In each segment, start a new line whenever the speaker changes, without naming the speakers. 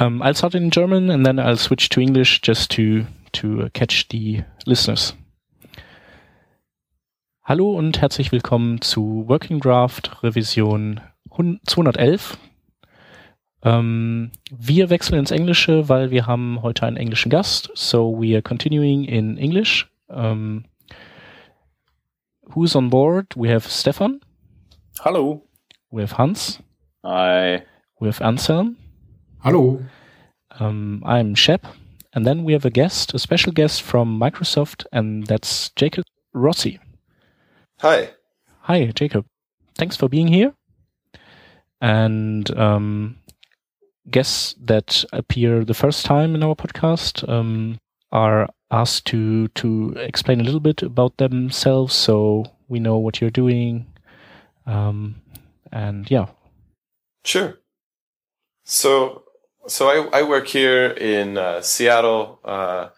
Um, I'll start in German and then I'll switch to English just to, to catch the listeners. Hallo und herzlich willkommen zu Working Draft Revision 211. Ähm, wir wechseln ins Englische, weil wir haben heute einen englischen Gast. So we are continuing in English. Um, who's on board? We have Stefan.
Hello.
We have Hans.
Hi.
We have Anselm.
Hello.
Um, I'm Schepp. And then we have a guest, a special guest from Microsoft, and that's Jacob Rossi.
Hi.
Hi, Jacob. Thanks for being here. And um, guests that appear the first time in our podcast um, are asked to to explain a little bit about themselves, so we know what you're doing. Um, and yeah,
Sure. So, so I, I work here in uh, Seattle, uh,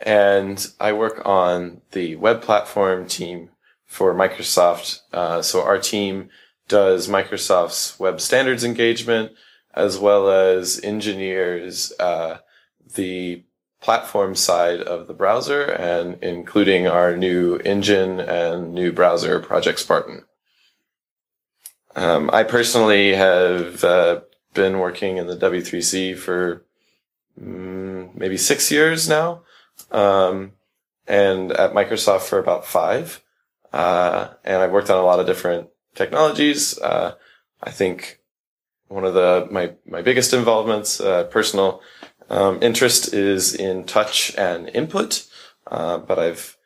and I work on the web platform team for Microsoft. Uh, so our team does Microsoft's web standards engagement as well as engineers uh, the platform side of the browser and including our new engine and new browser Project Spartan. Um, I personally have uh, been working in the W3C for mm, maybe six years now, um, and at Microsoft for about five. Uh, and I've worked on a lot of different technologies. Uh, I think one of the my my biggest involvements, uh, personal um, interest, is in touch and input. Uh, but I've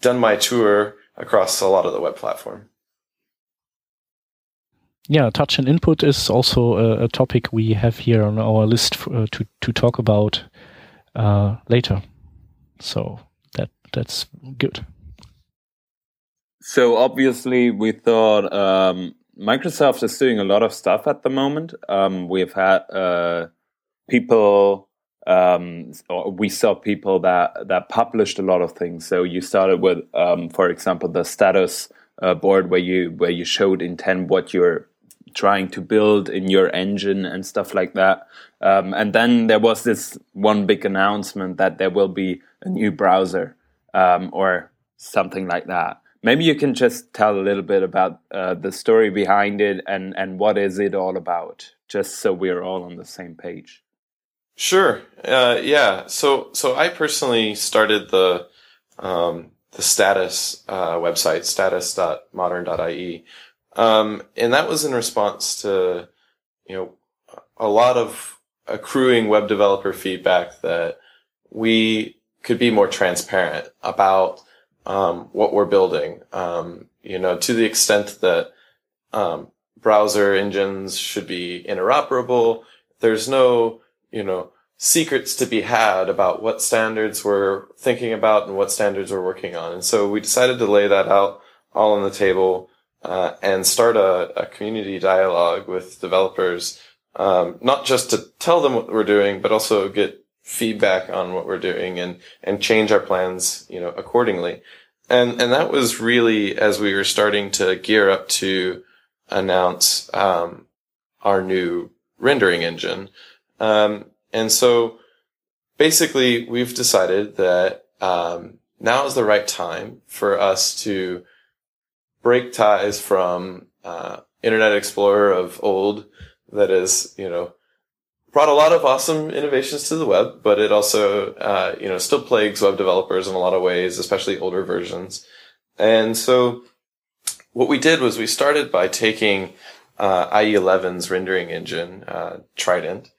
done my tour across a lot of the web platform.
Yeah. Touch and input is also a, a topic we have here on our list for, uh, to to talk about uh, later. So that that's good.
So obviously, we thought um, Microsoft is doing a lot of stuff at the moment. Um, we've had uh, people, um, we saw people that that published a lot of things. So you started with, um, for example, the status uh, board where you where you showed in ten what you're trying to build in your engine and stuff like that. Um, and then there was this one big announcement that there will be a new browser um, or something like that. Maybe you can just tell a little bit about uh, the story behind it and, and what is it all about, just so we're all on the same page.
Sure. Uh, yeah. So, so I personally started the, um, the status, uh, website, status.modern.ie. Um, and that was in response to, you know, a lot of accruing web developer feedback that we could be more transparent about, um, what we're building. Um, you know, to the extent that, um, browser engines should be interoperable. There's no, you know, secrets to be had about what standards we're thinking about and what standards we're working on. And so we decided to lay that out all on the table, uh, and start a, a, community dialogue with developers, um, not just to tell them what we're doing, but also get feedback on what we're doing and, and change our plans, you know, accordingly. And, and that was really as we were starting to gear up to announce, um, our new rendering engine. Um, and so basically we've decided that, um, now is the right time for us to break ties from, uh, Internet Explorer of old that is, you know, brought a lot of awesome innovations to the web, but it also, uh, you know, still plagues web developers in a lot of ways, especially older versions. And so what we did was we started by taking, uh, IE11's rendering engine, uh, Trident,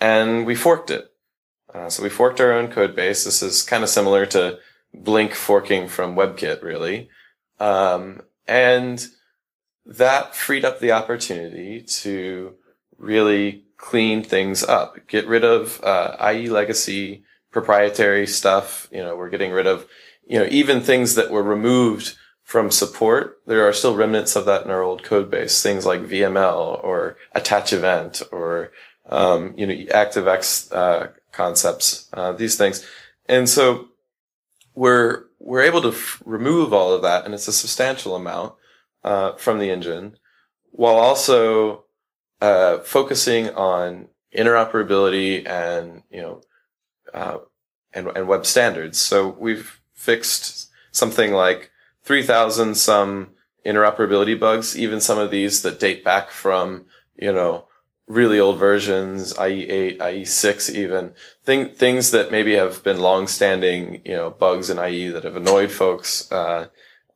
and we forked it. Uh, so we forked our own code base. This is kind of similar to Blink forking from WebKit, really. Um, and that freed up the opportunity to really clean things up, get rid of, uh, IE legacy proprietary stuff. You know, we're getting rid of, you know, even things that were removed from support. There are still remnants of that in our old code base, things like VML or attach event or, um, you know, ActiveX, uh, concepts, uh, these things. And so we're, we're able to f- remove all of that and it's a substantial amount, uh, from the engine while also uh, focusing on interoperability and, you know, uh, and, and web standards. So we've fixed something like 3000 some interoperability bugs, even some of these that date back from, you know, really old versions, IE8, IE6 even, thing, things that maybe have been long-standing, you know, bugs in IE that have annoyed folks. Uh,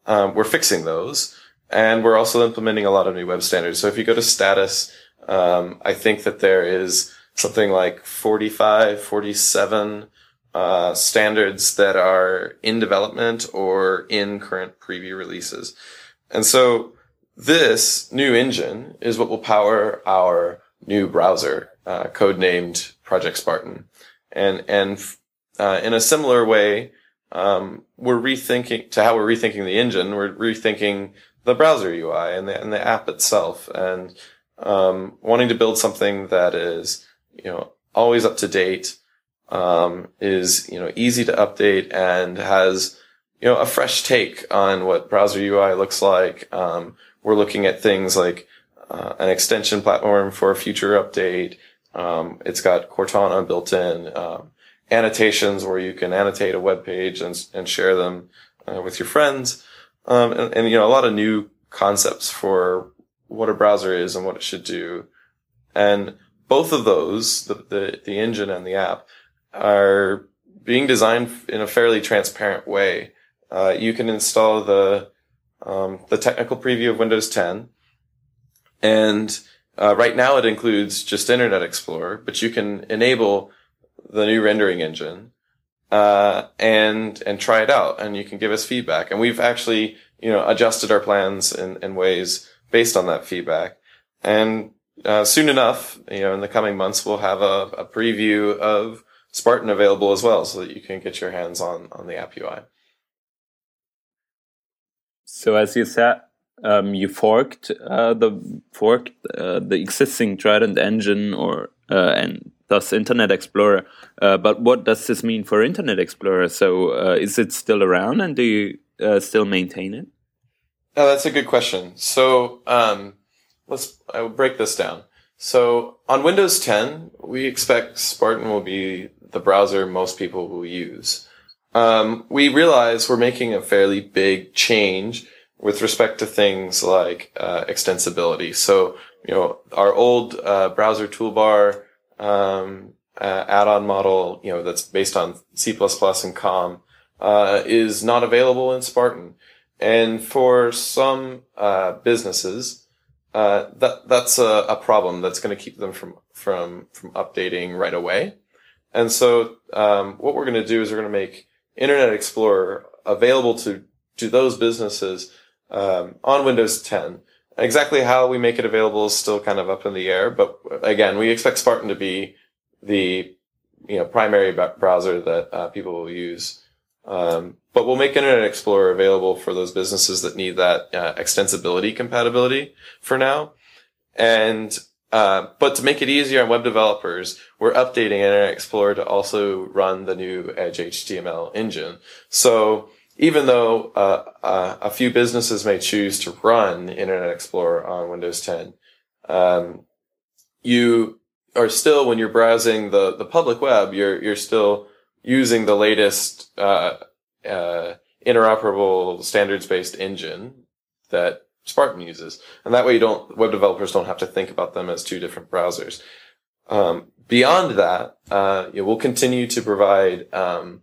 um, we're fixing those. And we're also implementing a lot of new web standards. So if you go to status, um, I think that there is something like 45, 47 uh, standards that are in development or in current preview releases. And so this new engine is what will power our new browser, uh, codenamed Project Spartan. And, and, uh, in a similar way, um, we're rethinking to how we're rethinking the engine. We're rethinking the browser UI and the, and the app itself and, um, wanting to build something that is, you know, always up to date, um, is, you know, easy to update and has, you know, a fresh take on what browser UI looks like. Um, we're looking at things like, uh, an extension platform for a future update. Um, it's got Cortana built in, um, annotations where you can annotate a web page and, and share them uh, with your friends. Um, and, and, you know, a lot of new concepts for what a browser is and what it should do. And both of those, the, the, the engine and the app, are being designed in a fairly transparent way. Uh, you can install the um, the technical preview of Windows 10, and uh, right now it includes just Internet Explorer, but you can enable the new rendering engine uh, and and try it out, and you can give us feedback. And we've actually you know adjusted our plans in, in ways based on that feedback. And uh, soon enough, you know, in the coming months, we'll have a, a preview of Spartan available as well, so that you can get your hands on on the app UI.
So as you said, um, you forked uh, the forked uh, the existing Trident engine, or uh, and thus Internet Explorer. Uh, but what does this mean for Internet Explorer? So uh, is it still around, and do you uh, still maintain it?
Oh, that's a good question. So um, let's I will break this down. So on Windows 10, we expect Spartan will be the browser most people will use. Um, we realize we're making a fairly big change with respect to things like uh, extensibility. So, you know, our old uh, browser toolbar um, uh, add-on model, you know, that's based on C++ and COM, uh, is not available in Spartan. And for some uh, businesses, uh, that that's a, a problem that's going to keep them from from from updating right away. And so, um, what we're going to do is we're going to make Internet Explorer available to to those businesses um, on Windows 10. Exactly how we make it available is still kind of up in the air, but again, we expect Spartan to be the you know primary browser that uh, people will use. Um, but we'll make Internet Explorer available for those businesses that need that uh, extensibility compatibility for now. And uh, but to make it easier on web developers, we're updating Internet Explorer to also run the new Edge HTML engine. So even though uh, uh, a few businesses may choose to run Internet Explorer on Windows 10, um, you are still when you're browsing the the public web, you're you're still using the latest uh, uh interoperable standards based engine that Spartan uses. And that way you don't, web developers don't have to think about them as two different browsers. Um, beyond that, uh, we'll continue to provide, um,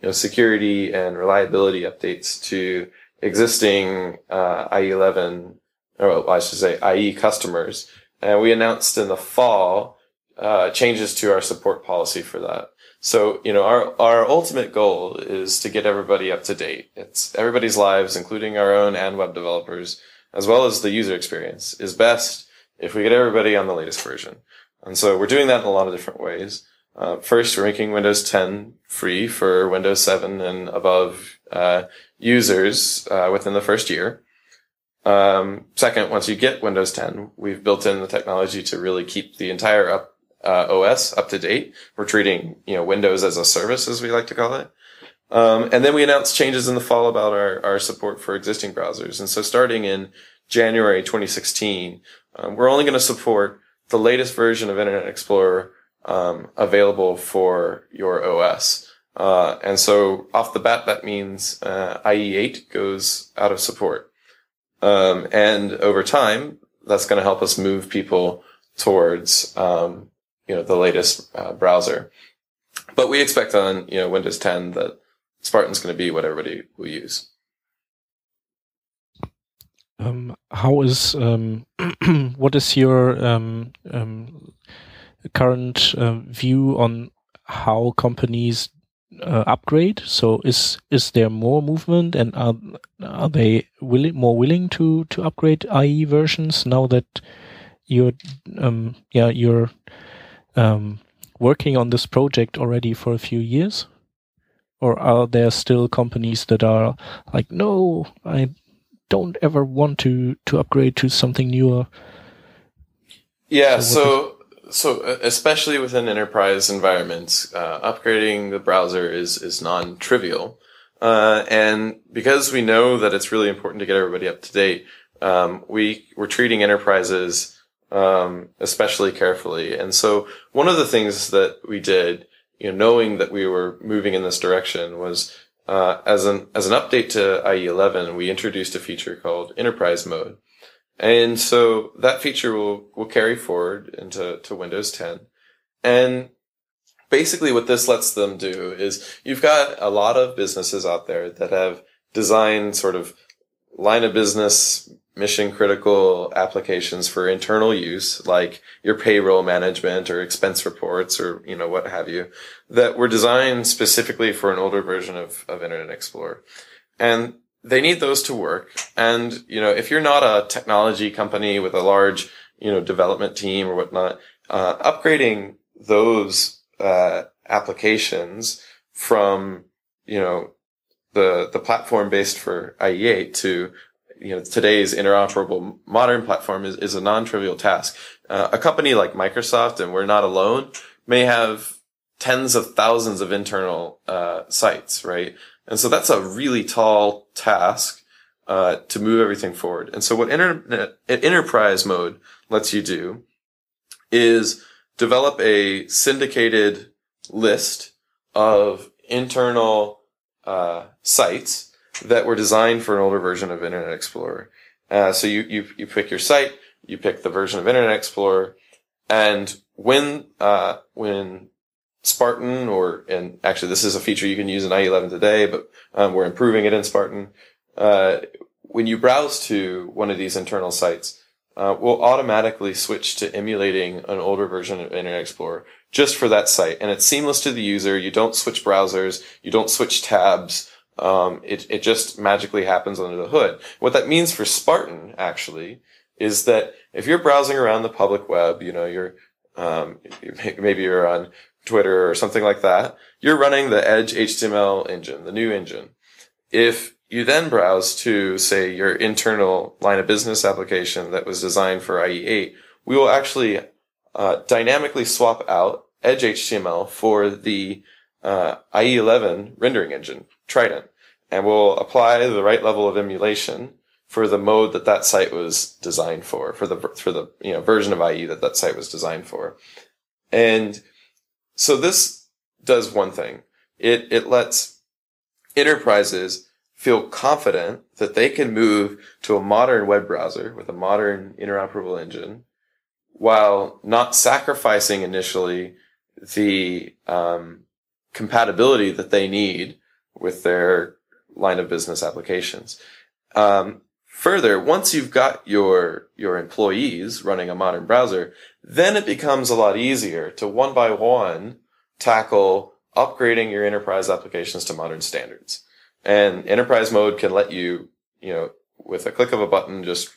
you know, security and reliability updates to existing, uh, IE11, or I should say IE customers. And we announced in the fall, uh, changes to our support policy for that. So, you know, our, our ultimate goal is to get everybody up to date. It's everybody's lives, including our own and web developers, as well as the user experience, is best if we get everybody on the latest version. And so we're doing that in a lot of different ways. Uh, first, we're making Windows 10 free for Windows 7 and above uh, users uh, within the first year. Um, second, once you get Windows 10, we've built in the technology to really keep the entire up, uh, OS up to date. We're treating you know Windows as a service, as we like to call it. Um, and then we announced changes in the fall about our, our support for existing browsers. And so starting in January 2016, um, we're only going to support the latest version of Internet Explorer um, available for your OS. Uh, and so off the bat, that means uh, IE8 goes out of support. Um, and over time, that's going to help us move people towards, um, you know, the latest uh, browser. But we expect on, you know, Windows 10 that Spartan's going to be what everybody will use.
Um, how is um, what is your um, um current uh, view on how companies uh, upgrade? So is is there more movement, and are are they willing more willing to to upgrade IE versions now that you're um, yeah you're um, working on this project already for a few years? Or are there still companies that are like, no, I don't ever want to to upgrade to something newer.
Yeah, so so, uh, especially within enterprise environments, uh, upgrading the browser is is non trivial, uh, and because we know that it's really important to get everybody up to date, um, we we're treating enterprises um, especially carefully. And so, one of the things that we did, you know, knowing that we were moving in this direction, was uh, as an as an update to IE 11, we introduced a feature called Enterprise Mode, and so that feature will will carry forward into to Windows 10. And basically, what this lets them do is you've got a lot of businesses out there that have designed sort of line of business mission critical applications for internal use, like your payroll management or expense reports or, you know, what have you, that were designed specifically for an older version of, of Internet Explorer. And they need those to work. And, you know, if you're not a technology company with a large, you know, development team or whatnot, uh, upgrading those, uh, applications from, you know, the, the platform based for IE8 to you know, today's interoperable modern platform is, is a non-trivial task. Uh, a company like Microsoft, and we're not alone, may have tens of thousands of internal uh, sites, right? And so that's a really tall task uh, to move everything forward. And so what internet, enterprise mode lets you do is develop a syndicated list of internal uh, sites that were designed for an older version of Internet Explorer. Uh, so you, you, you pick your site, you pick the version of Internet Explorer, and when, uh, when Spartan or, and actually this is a feature you can use in IE11 today, but, um, we're improving it in Spartan. Uh, when you browse to one of these internal sites, uh, we'll automatically switch to emulating an older version of Internet Explorer just for that site. And it's seamless to the user. You don't switch browsers. You don't switch tabs. Um, it, it just magically happens under the hood. What that means for Spartan, actually, is that if you're browsing around the public web, you know, you're, um, maybe you're on Twitter or something like that, you're running the Edge HTML engine, the new engine. If you then browse to, say, your internal line of business application that was designed for IE8, we will actually uh, dynamically swap out Edge HTML for the uh, IE11 rendering engine, Trident, and we'll apply the right level of emulation for the mode that that site was designed for, for the for the you know version of IE that that site was designed for, and so this does one thing. It it lets enterprises feel confident that they can move to a modern web browser with a modern interoperable engine while not sacrificing initially the um, compatibility that they need with their line of business applications. Um, further, once you've got your your employees running a modern browser, then it becomes a lot easier to one by one tackle upgrading your enterprise applications to modern standards. And enterprise mode can let you, you know, with a click of a button, just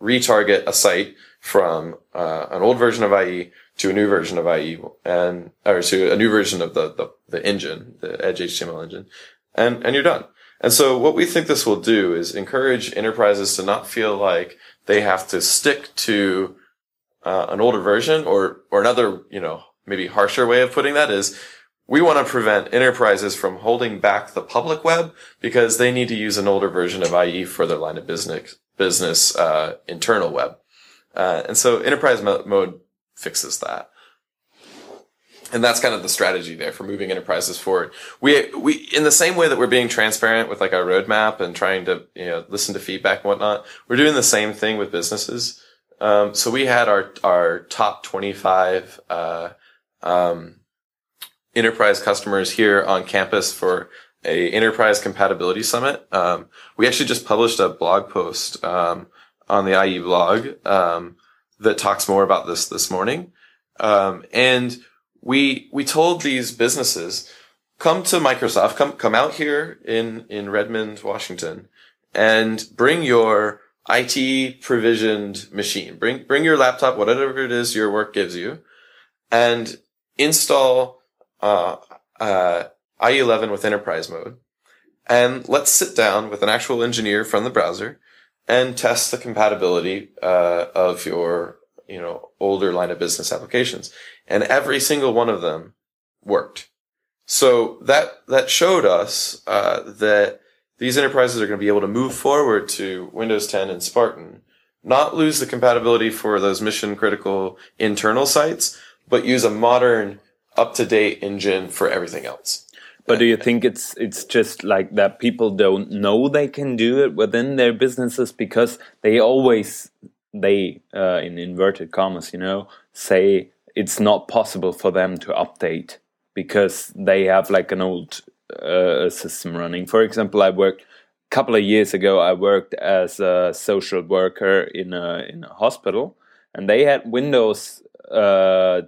retarget a site from uh, an old version of IE to a new version of IE and or to a new version of the, the, the engine, the Edge HTML engine, and and you're done. And so what we think this will do is encourage enterprises to not feel like they have to stick to uh, an older version or or another, you know, maybe harsher way of putting that is we want to prevent enterprises from holding back the public web because they need to use an older version of IE for their line of business business uh, internal web. Uh, and so enterprise mo- mode fixes that. and that's kind of the strategy there for moving enterprises forward. We we in the same way that we're being transparent with like our roadmap and trying to you know listen to feedback and whatnot, we're doing the same thing with businesses. Um, so we had our our top twenty five uh, um, enterprise customers here on campus for a enterprise compatibility summit. Um, we actually just published a blog post um, on the IE blog um, that talks more about this this morning, um, and we we told these businesses come to Microsoft, come come out here in in Redmond, Washington, and bring your IT provisioned machine. Bring bring your laptop, whatever it is your work gives you, and install uh, uh, IE11 with enterprise mode. And let's sit down with an actual engineer from the browser and test the compatibility uh, of your you know older line of business applications. And every single one of them worked. So that that showed us uh, that these enterprises are going to be able to move forward to Windows 10 and Spartan, not lose the compatibility for those mission critical internal sites, but use a modern, up to date engine for everything else.
But do you think it's it's just like that people don't know they can do it within their businesses because they always they uh, in inverted commas, you know, say it's not possible for them to update because they have like an old uh, system running. For example, I worked a couple of years ago. I worked as a social worker in a in a hospital, and they had Windows uh,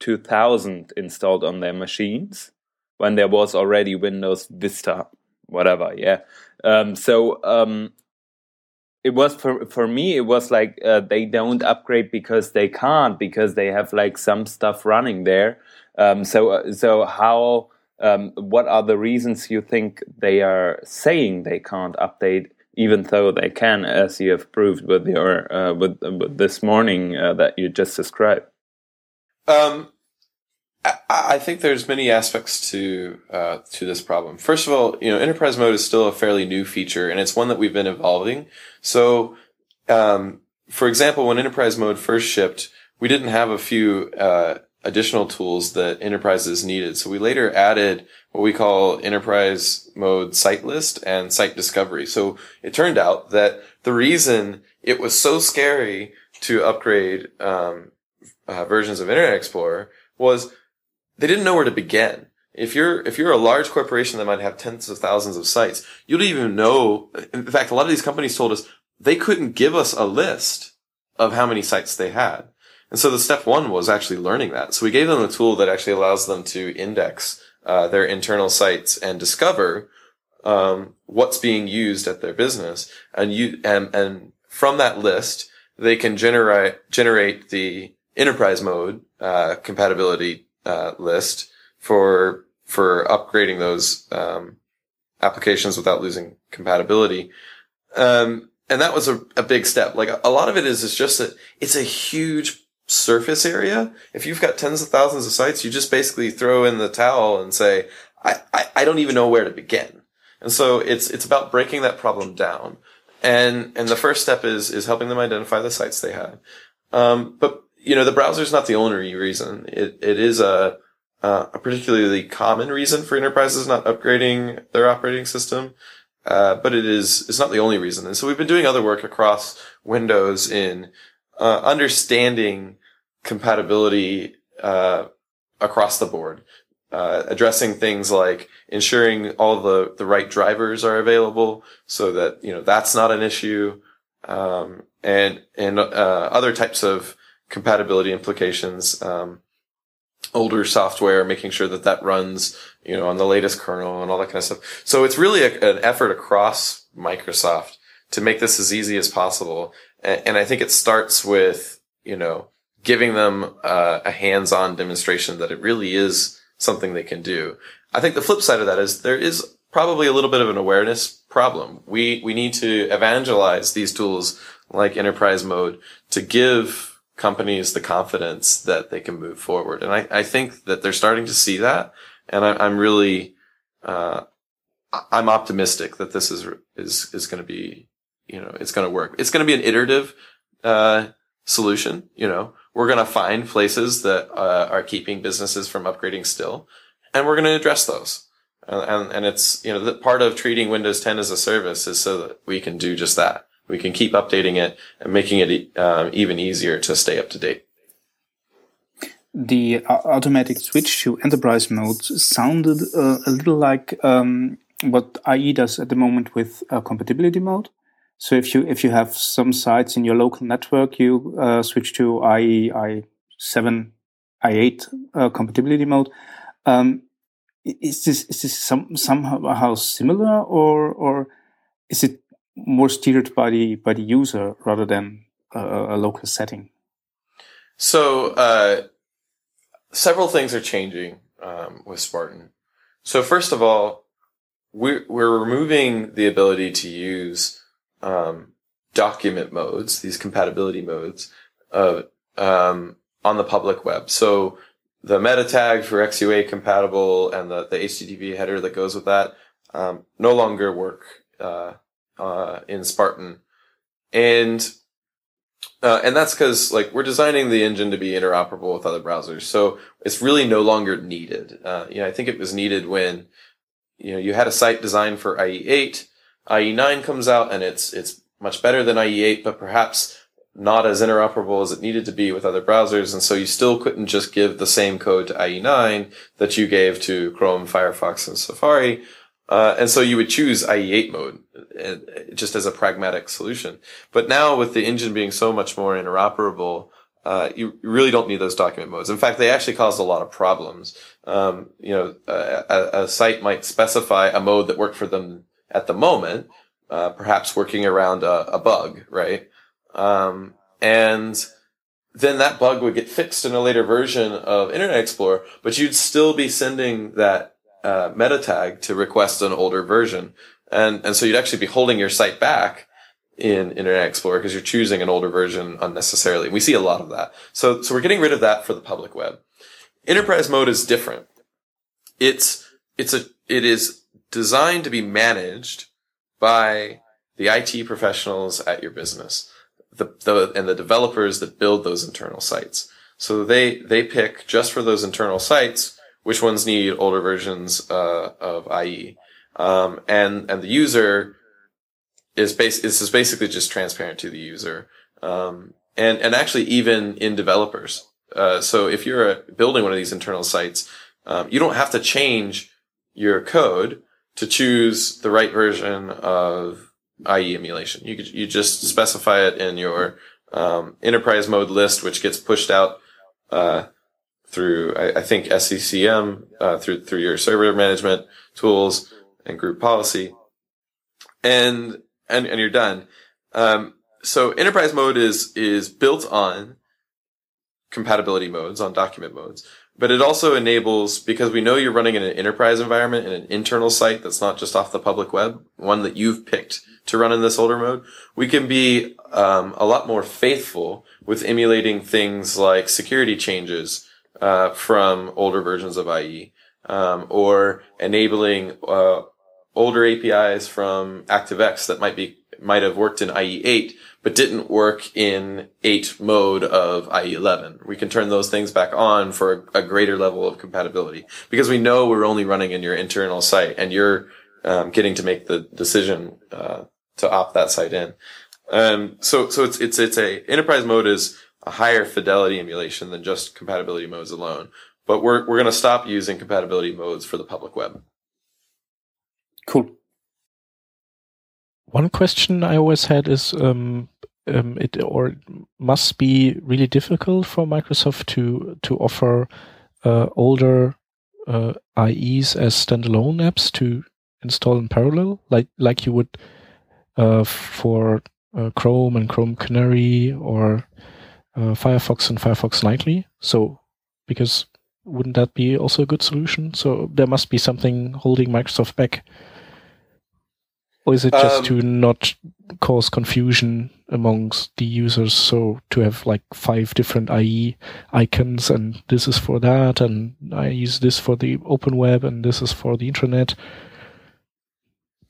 2000 installed on their machines when there was already Windows Vista, whatever. Yeah. Um, so um, it was for for me. It was like uh, they don't upgrade because they can't because they have like some stuff running there. Um, so uh, so how um, what are the reasons you think they are saying they can't update, even though they can, as you have proved with your uh, with, with, this morning uh, that you just described?
Um, I, I, think there's many aspects to uh, to this problem. First of all, you know, enterprise mode is still a fairly new feature, and it's one that we've been evolving. So, um, for example, when enterprise mode first shipped, we didn't have a few uh, additional tools that enterprises needed. So we later added what we call enterprise mode site list and site discovery. So it turned out that the reason it was so scary to upgrade um, uh, versions of Internet Explorer was they didn't know where to begin. If you're if you're a large corporation that might have tens of thousands of sites, you don't even know. In fact, a lot of these companies told us they couldn't give us a list of how many sites they had. And so the step one was actually learning that. So we gave them a tool that actually allows them to index uh, their internal sites and discover um, what's being used at their business, and you and and from that list they can generate generate the enterprise mode uh, compatibility uh, list for for upgrading those um, applications without losing compatibility. Um, and that was a, a big step. Like a, lot of it is, is just that it's a huge surface area, if you've got tens of thousands of sites, you just basically throw in the towel and say, I, I, I don't even know where to begin. And so it's, it's about breaking that problem down. And, and the first step is, is helping them identify the sites they have. Um, but, you know, the browser is not the only reason. It, it is a, uh, a particularly common reason for enterprises not upgrading their operating system. Uh, but it is, it's not the only reason. And so we've been doing other work across Windows in uh, understanding compatibility uh, across the board, uh, addressing things like ensuring all the the right drivers are available, so that you know that's not an issue, um, and and uh, other types of compatibility implications. Um, older software, making sure that that runs, you know, on the latest kernel and all that kind of stuff. So it's really a, an effort across Microsoft to make this as easy as possible and I think it starts with, you know, giving them uh, a hands-on demonstration that it really is something they can do. I think the flip side of that is there is probably a little bit of an awareness problem. We we need to evangelize these tools like enterprise mode to give companies the confidence that they can move forward. And I, I think that they're starting to see that. And I, am really, uh, I'm optimistic that this is, is, is going to be you know, it's going to work. It's going to be an iterative, uh, solution. You know, we're going to find places that uh, are keeping businesses from upgrading still, and we're going to address those. And, and, and it's, you know, the part of treating Windows 10 as a service is so that we can do just that. We can keep updating it and making it um, even easier to stay up to date.
The uh, automatic switch to enterprise mode sounded uh, a little like um, what IE does at the moment with uh, compatibility mode. So if you if you have some sites in your local network, you uh, switch to IE i7, i8 uh, compatibility mode. Um, is this is this some, somehow similar, or or is it more steered by the by the user rather than a, local setting?
So uh, several things are changing um, with Spartan. So first of all, we're we're removing the ability to use um, document modes, these compatibility modes, uh, um, on the public web. So the meta tag for XUA compatible and the, the HTTP header that goes with that um, no longer work uh, uh, in Spartan, and uh, and that's because like we're designing the engine to be interoperable with other browsers, so it's really no longer needed. Uh, you know, I think it was needed when you know you had a site designed for IE8 IE9 comes out and it's, it's much better than IE8, but perhaps not as interoperable as it needed to be with other browsers. And so you still couldn't just give the same code to IE9 that you gave to Chrome, Firefox, and Safari. Uh, and so you would choose IE8 mode just as a pragmatic solution. But now with the engine being so much more interoperable, uh, you really don't need those document modes. In fact, they actually caused a lot of problems. Um, you know, a, a, site might specify a mode that worked for them at the moment, uh, perhaps working around a, a bug, right? Um, and then that bug would get fixed in a later version of Internet Explorer, but you'd still be sending that uh, meta tag to request an older version. And, and so you'd actually be holding your site back in Internet Explorer because you're choosing an older version unnecessarily. We see a lot of that. So, so we're getting rid of that for the public web. Enterprise mode is different. It's, it's a, it is designed to be managed by the IT professionals at your business, the, the, and the developers that build those internal sites. So they, they pick just for those internal sites, which ones need older versions, uh, of IE. Um, and, and the user is base, is basically just transparent to the user. Um, and, and actually even in developers. Uh, so if you're uh, building one of these internal sites, um, you don't have to change your code to choose the right version of IE emulation. You could, you just specify it in your um, enterprise mode list, which gets pushed out uh, through I, I, think SCCM uh, through through your server management tools and group policy, and and and you're done. Um, so enterprise mode is is built on compatibility modes on document modes but it also enables because we know you're running in an enterprise environment in an internal site that's not just off the public web, one that you've picked to run in this older mode. We can be um, a lot more faithful with emulating things like security changes uh, from older versions of IE, um, or enabling uh, older APIs from ActiveX that might be might have worked in IE8, but didn't work in 8 mode of IE11. We can turn those things back on for a, greater level of compatibility because we know we're only running in your internal site and you're um, getting to make the decision uh, to opt that site in. Um, so so it's it's it's a enterprise mode is a higher fidelity emulation than just compatibility modes alone. But we're we're going to stop using compatibility modes for the public web.
Cool.
One question I always had is um, um, it or must be really difficult for Microsoft to to offer uh, older uh, IEs as standalone apps to install in parallel, like like you would uh, for uh, Chrome and Chrome Canary or uh, Firefox and Firefox Nightly. So because wouldn't that be also a good solution? So there must be something holding Microsoft back or is it just um, to not cause confusion amongst the users? So to have like five different IE icons and this is for that and I use this for the open web and this is for the internet.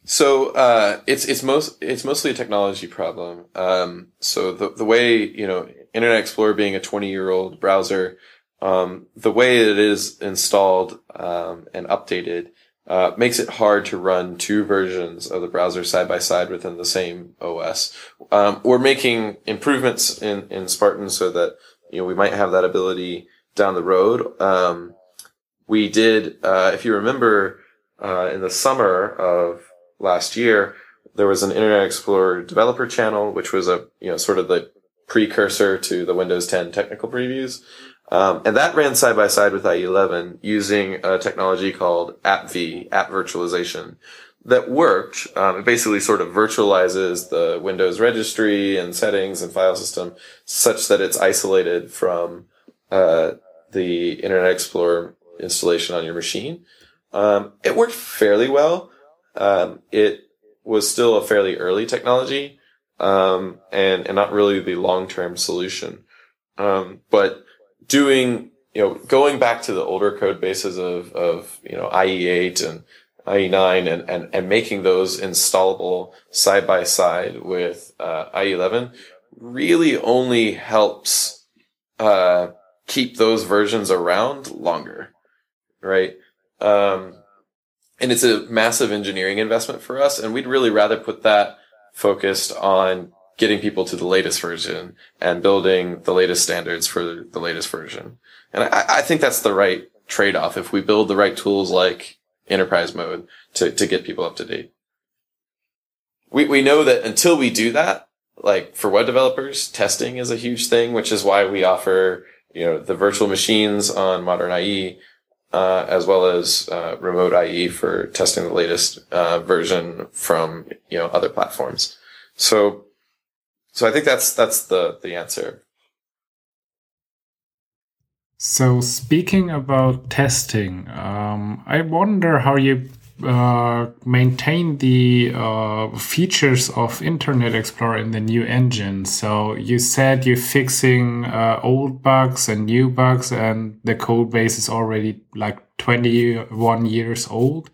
So uh, it's it's most it's mostly a technology problem. Um, so the the way you know Internet Explorer being a twenty year old browser, um, the way it is installed um, and updated uh, makes it hard to run two versions of the browser side by side within the same OS. Um, we're making improvements in in Spartan so that you know we might have that ability down the road. Um, we did, uh, if you remember, uh, in the summer of last year, there was an Internet Explorer developer channel, which was a, you know, sort of the precursor to the Windows 10 technical previews. Um, and that ran side by side with IE11 using a technology called AppV, app virtualization, that worked. Um, it basically sort of virtualizes the Windows registry and settings and file system such that it's isolated from uh, the Internet Explorer installation on your machine. Um, it worked fairly well, um, it was still a fairly early technology, um, and, and not really the long-term solution. Um, but doing, you know, going back to the older code bases of, of, you know, IE8 and IE9 and, and, and making those installable side by side with, uh, IE11 really only helps, uh, keep those versions around longer, right? Um, and it's a massive engineering investment for us. And we'd really rather put that focused on getting people to the latest version and building the latest standards for the latest version. And I, I think that's the right trade off if we build the right tools like enterprise mode to, to get people up to date. We, we know that until we do that, like for web developers, testing is a huge thing, which is why we offer, you know, the virtual machines on modern IE uh, as well as uh, remote IE for testing the latest uh, version from you know other platforms. So, so I think that's that's the the answer.
So speaking about testing, um, I wonder how you uh, maintain the uh, features of Internet Explorer in the new engine. So you said you're fixing uh, old bugs and new bugs, and the code base is already like 21 years old.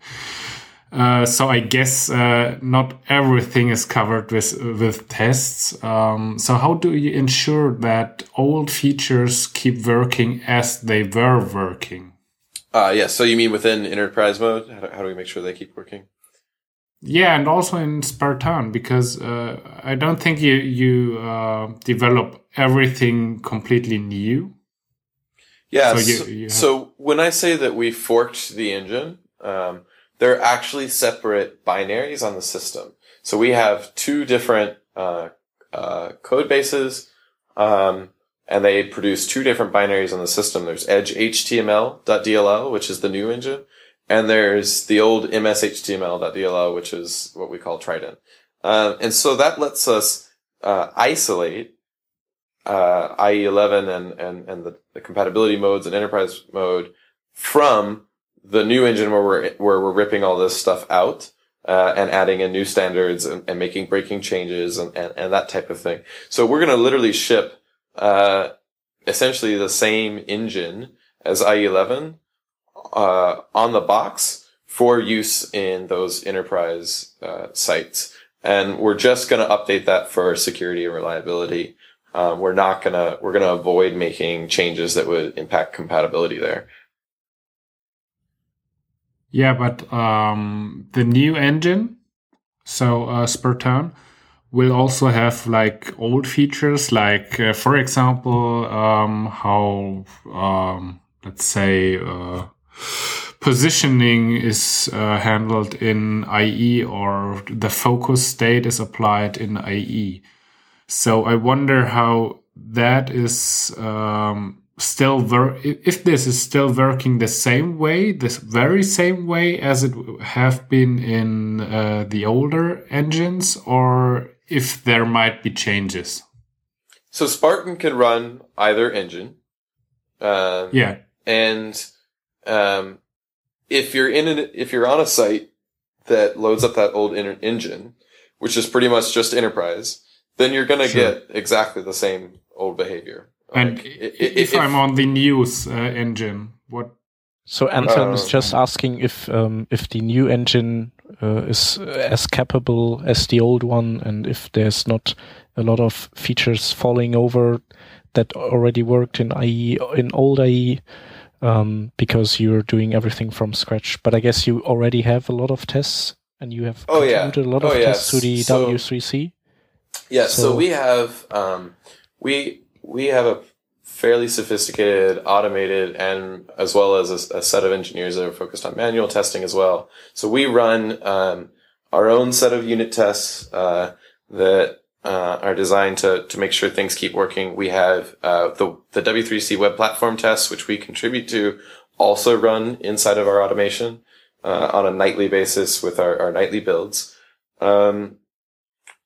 Uh, so I guess uh, not everything is covered with with tests. Um, so how do you ensure that old features keep working as they were working?
Uh, yes. Yeah, so you mean within enterprise mode? How do, how do, we make sure they keep working?
Yeah, and also in Spartan because uh, I don't think you you uh, develop everything completely new.
Yeah. So, so, you, you have... so, when I say that we forked the engine, um, they're actually separate binaries on the system. So we have two different uh, uh, code bases. Um, and they produce two different binaries on the system. There's edge HTML.dll, which is the new engine, and there's the old MSHTML.dll, which is what we call Trident. Uh, and so that lets us uh, isolate uh, IE11 and, and, and the, the, compatibility modes and enterprise mode from the new engine where we're, where we're ripping all this stuff out. Uh, and adding in new standards and, and making breaking changes and, and, and, that type of thing. So we're going to literally ship uh, essentially the same engine as IE11 uh, on the box for use in those enterprise uh, sites. And we're just going to update that for security and reliability. Um, we're not going to, we're going to avoid making changes that would impact compatibility there.
Yeah, but um, the new engine, so uh, Spartan, will also have like old features, like uh, for example, um, how um, let's say uh, positioning is uh, handled in IE or the focus state is applied in IE. So I wonder how that is um, still ver- if this is still working the same way, this very same way as it have been in uh, the older engines, or if there might be changes.
So Spartan can run either engine.
Um, yeah.
And um, if you're in an, if you're on a site that loads up that old in- engine, which is pretty much just enterprise, then you're going to sure. get exactly the same old behavior.
And like, if, if, I'm on the news uh, engine, what?
So Anton uh, is just asking if um, if the new engine uh, is as capable as the old one, and if there's not a lot of features falling over that already worked in IE in old IE. Um, because you're doing everything from scratch, but I guess you already have a lot of tests, and you have
Oh, yeah.
a lot
Oh,
of
yeah.
tests to the
So-
W3C.
Yeah, so,
So-
we have um, we we have a fairly sophisticated, automated, and as well as a, a set of engineers that are focused on manual testing as well. So we run um, our own set of unit tests uh, that uh, are designed to to make sure things keep working. We have uh, the the W3C web platform tests, which we contribute to, also run inside of our automation uh, on a nightly basis with our, our nightly builds. Um,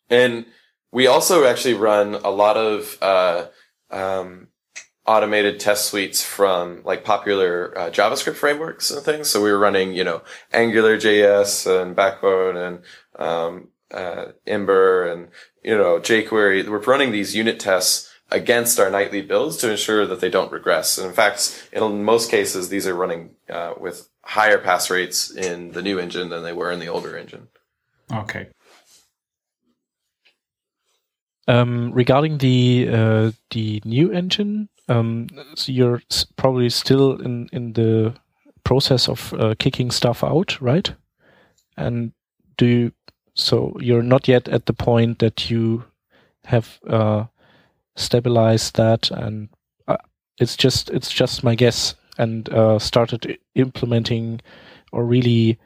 and we also actually run a lot of uh, um, automated test suites from like popular uh, JavaScript frameworks and things. So we were running, you know, Angular JS and Backbone and um, uh, Ember and you know jQuery. We're running these unit tests against our nightly builds to ensure that they don't regress. And in fact, in most cases, these are running uh, with higher pass rates in the new engine than they were in the older engine.
Okay.
Um, regarding the uh, the new engine, um, so you're probably still in in the process of uh, kicking stuff out, right? And do you, so you're not yet at the point that you have uh, stabilized that, and uh, it's just it's just my guess, and uh, started implementing or really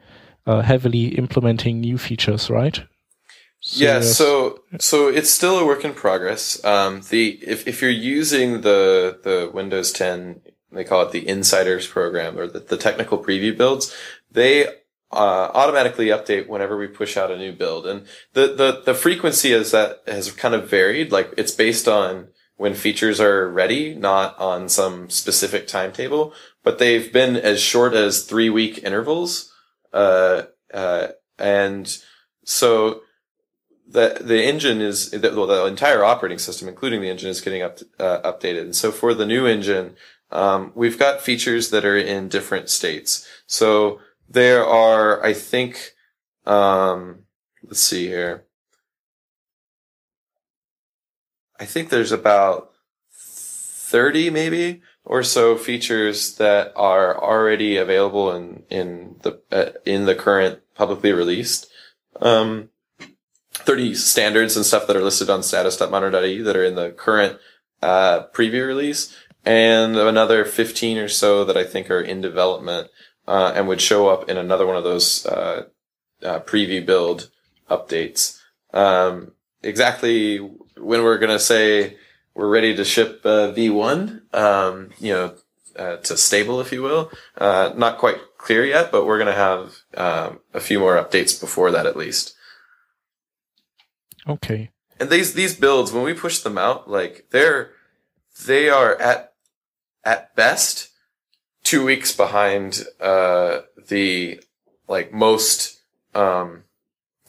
uh, heavily implementing new features, right?
Yeah,
yes.
so so it's still a work in progress. Um, the if if you're using the the Windows 10, they call it the Insiders program or the, the technical preview builds, they uh, automatically update whenever we push out a new build, and the the the frequency is that has kind of varied. Like it's based on when features are ready, not on some specific timetable. But they've been as short as three week intervals, uh, uh, and so the the engine is the, well, the entire operating system, including the engine, is getting up uh, updated. And so for the new engine, um, we've got features that are in different states. So there are, I think, um, let's see here. I think there's about thirty, maybe or so features that are already available in in the uh, in the current publicly released. Um, 30 standards and stuff that are listed on status.modern.ie that are in the current uh, preview release, and another 15 or so that I think are in development uh, and would show up in another one of those uh, uh, preview build updates. Um, exactly when we're going to say we're ready to ship uh, V1, um, you know, uh, to stable, if you will. Uh, not quite clear yet, but we're going to have um, a few more updates before that at least.
Okay.
And these these builds, when we push them out, like they're they are at at best two weeks behind uh, the like most um,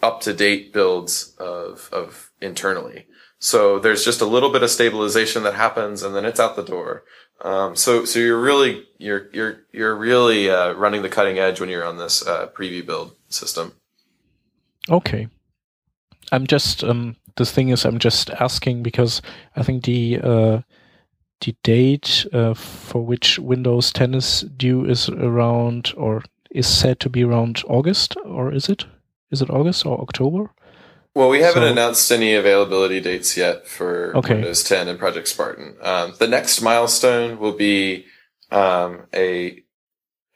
up to date builds of of internally. So there's just a little bit of stabilization that happens, and then it's out the door. Um, so so you're really you're you're you're really uh, running the cutting edge when you're on this uh, preview build system.
Okay. I'm just um the thing is I'm just asking because I think the uh the date uh, for which Windows 10 is due is around or is said to be around August or is it? Is it August or October?
Well, we haven't
So-
announced any availability dates yet for
Okay.
Windows 10 and Project Spartan. Um, the next milestone will be um, a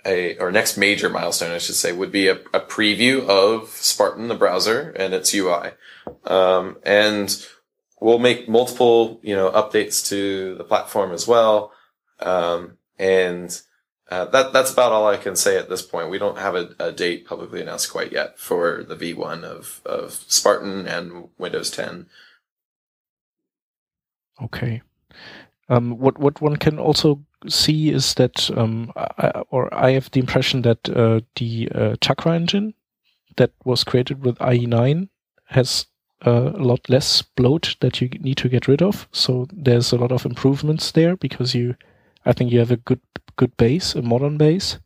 a or next major milestone, I should say, would be a, a preview of Spartan, the browser, and its UI. Um, and we'll make multiple, you know, updates to the platform as well. Um, and uh, that that's about all I can say at this point. We don't have a, a date publicly announced quite yet for the V1 of of Spartan and Windows 10.
Okay. Um, what what one can also see is that, um, I, or I have the impression that uh, the uh, Chakra engine that was created with IE9 has a lot less bloat that you need to get rid of. So there's a lot of improvements there because you, I think you have a good good base, a modern base.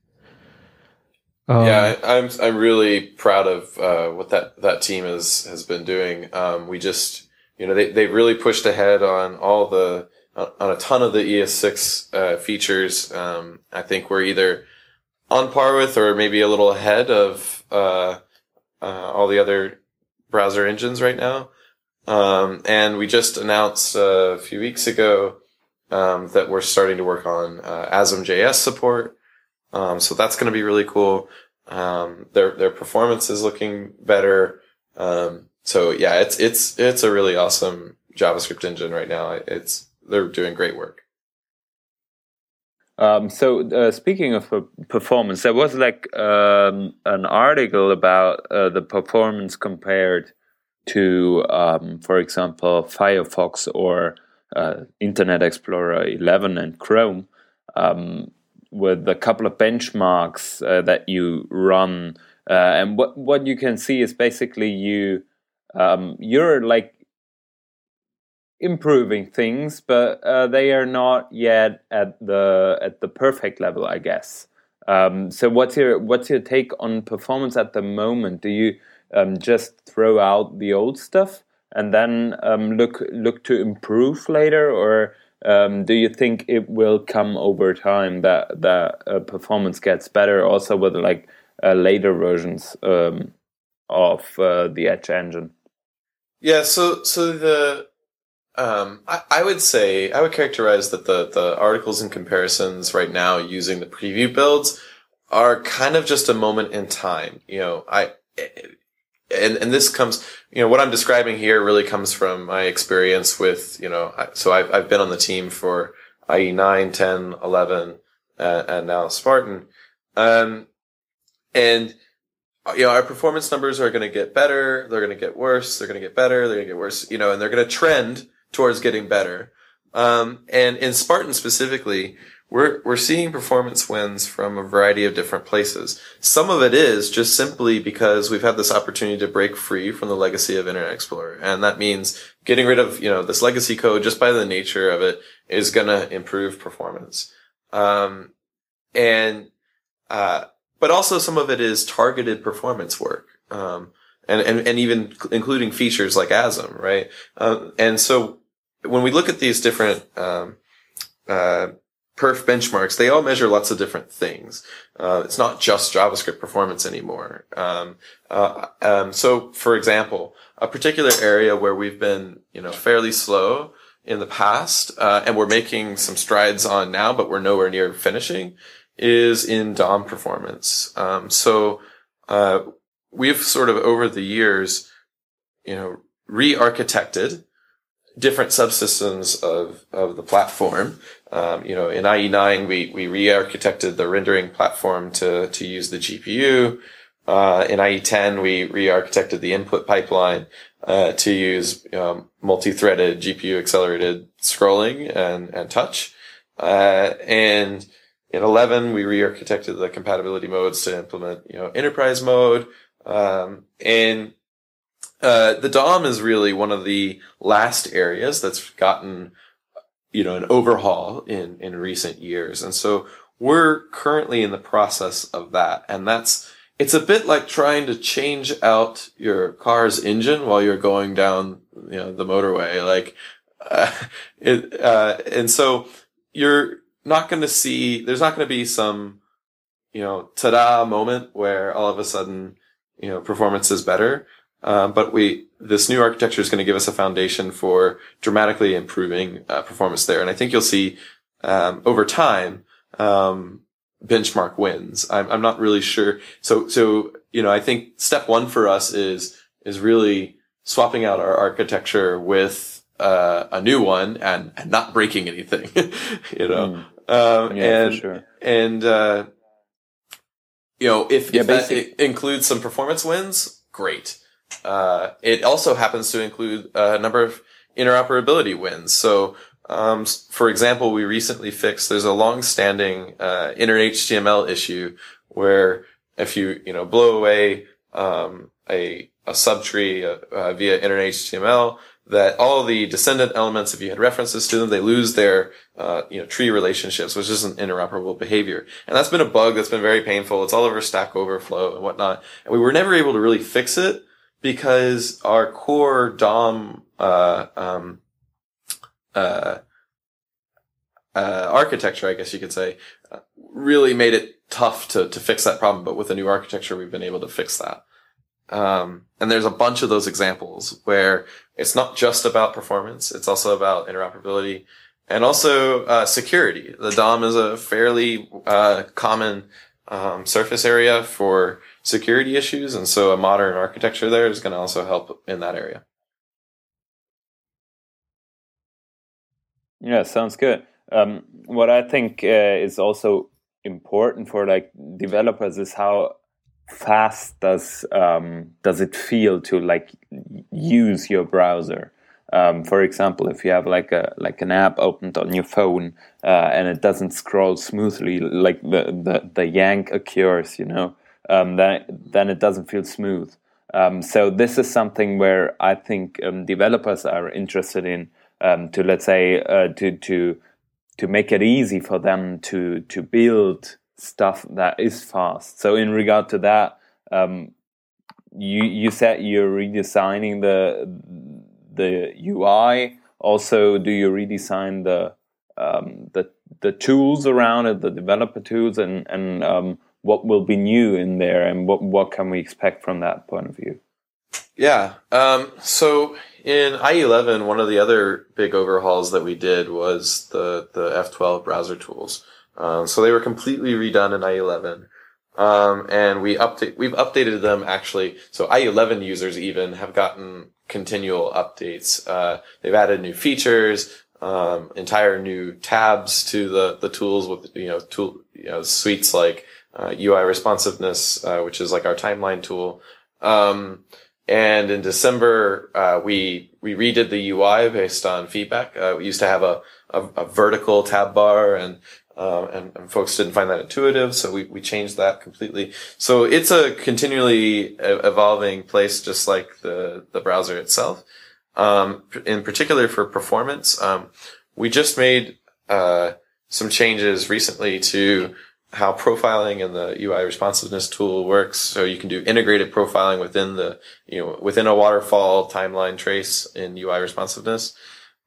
Um,
yeah, I, I'm I'm really proud of uh, what that that team has has been doing. Um, we just you know they they really pushed ahead on all the on a ton of the ES6 uh, features. Um, I think we're either on par with or maybe a little ahead of uh, uh, all the other browser engines right now. Um, and we just announced uh, a few weeks ago um, that we're starting to work on uh, ASM.js support. Um, so that's going to be really cool. Um, their their performance is looking better. Um, so yeah, it's it's it's a really awesome JavaScript engine right now. It's they're doing great work.
Um, so uh, speaking of performance, there was like um, an article about uh, the performance compared to, um, for example, Firefox or uh, Internet Explorer 11 and Chrome, um, with a couple of benchmarks uh, that you run. Uh, and what what you can see is basically you um, you're like improving things, but uh, they are not yet at the at the perfect level, I guess. Um, so, what's your what's your take on performance at the moment? Do you um, just throw out the old stuff and then um, look look to improve later, or um, do you think it will come over time that that uh, performance gets better, also with like uh, later versions um, of uh, the Edge engine?
Yeah, so so the um, I, I, would say I would characterize that the the articles and comparisons right now using the preview builds are kind of just a moment in time. You know, I and and this comes you know what I'm describing here really comes from my experience with you know so I've I've been on the team for IE 9, 10, 11, uh, and now Spartan, um, and you know, our performance numbers are going to get better. They're going to get worse. They're going to get better. They're going to get worse, you know, and they're going to trend towards getting better. Um, and in Spartan specifically, we're, we're seeing performance wins from a variety of different places. Some of it is just simply because we've had this opportunity to break free from the legacy of Internet Explorer. And that means getting rid of, you know, this legacy code just by the nature of it is going to improve performance. Um, and, uh, but also some of it is targeted performance work. Um, and, and, and even including features like ASM, right? Uh, and so when we look at these different um, uh, perf benchmarks, they all measure lots of different things. Uh, it's not just JavaScript performance anymore. Um, uh, um, so, for example, a particular area where we've been, you know, fairly slow in the past, uh, and we're making some strides on now, but we're nowhere near finishing, is in DOM performance. Um, so, uh, we've sort of over the years, you know, re-architected different subsystems of, of the platform. Um, you know, in IE9, we, we re-architected the rendering platform to, to use the GPU. Uh, in IE10, we re-architected the input pipeline, uh, to use, um, multi-threaded GPU accelerated scrolling and, and touch. Uh, and in 11, we re-architected the compatibility modes to implement, you know, enterprise mode. Um, and uh, the DOM is really one of the last areas that's gotten, you know, an overhaul in, in recent years. And so we're currently in the process of that. And that's, it's a bit like trying to change out your car's engine while you're going down, you know, the motorway. Like, uh, it, uh, and so you're not going to see, there's not going to be some, you know, ta-da moment where all of a sudden, you know, performance is better. Um, but we, this new architecture is going to give us a foundation for dramatically improving uh, performance there. And I think you'll see, um, over time, um, benchmark wins. I'm, I'm not really sure. So, so, you know, I think step one for us is, is really swapping out our architecture with, uh, a new one and, and not breaking anything, you know? Mm. Um, yeah, and, sure. and, uh, you know, if, yeah, if that includes some performance wins, great. Uh, it also happens to include a number of interoperability wins. So, um, for example, we recently fixed, there's a long-standing, uh, inner HTML issue where if you, you know, blow away, um, a, a subtree uh, uh, via inner HTML, that all the descendant elements, if you had references to them, they lose their, uh, you know, tree relationships, which is an interoperable behavior. And that's been a bug that's been very painful. It's all over Stack Overflow and whatnot. And we were never able to really fix it because our core DOM, uh, um, uh, uh, architecture, I guess you could say, really made it tough to, to fix that problem. But with the new architecture, we've been able to fix that. Um, and there's a bunch of those examples where it's not just about performance. It's also about interoperability and also, uh, security. The DOM is a fairly, uh, common, um, surface area for security issues. And so a modern architecture there is going to also help in that area.
Yeah, sounds good. Um, what I think uh, is also important for like developers is how fast does um, does it feel to like use your browser? Um, for example, if you have like a like an app opened on your phone uh, and it doesn't scroll smoothly, like the the, the yank occurs, you know, um, then then it doesn't feel smooth. Um, so this is something where I think um, developers are interested in um, to let's say uh, to to to make it easy for them to to build stuff that is fast. So in regard to that, um, you you said you're redesigning the the UI. Also, do you redesign the um, the the tools around it, the developer tools, and and what will be new in there, and what what can we expect from that point of view?
Yeah. Um, so in IE11, one of the other big overhauls that we did was the the F12 browser tools. Um, so they were completely redone in IE11. Um, and we update, we've updated them actually. So IE11 users even have gotten continual updates. Uh, they've added new features, um, entire new tabs to the, the tools with, you know, tool, you know, suites like, uh, UI responsiveness, uh, which is like our timeline tool. Um, and in December, uh, we, we redid the UI based on feedback. Uh, we used to have a, a, a vertical tab bar and uh, and, and, folks didn't find that intuitive, so we, we changed that completely. So it's a continually evolving place, just like the, the browser itself. Um, in particular for performance, um, we just made, uh, some changes recently to how profiling and the UI responsiveness tool works. So you can do integrated profiling within the, you know, within a waterfall timeline trace in UI responsiveness.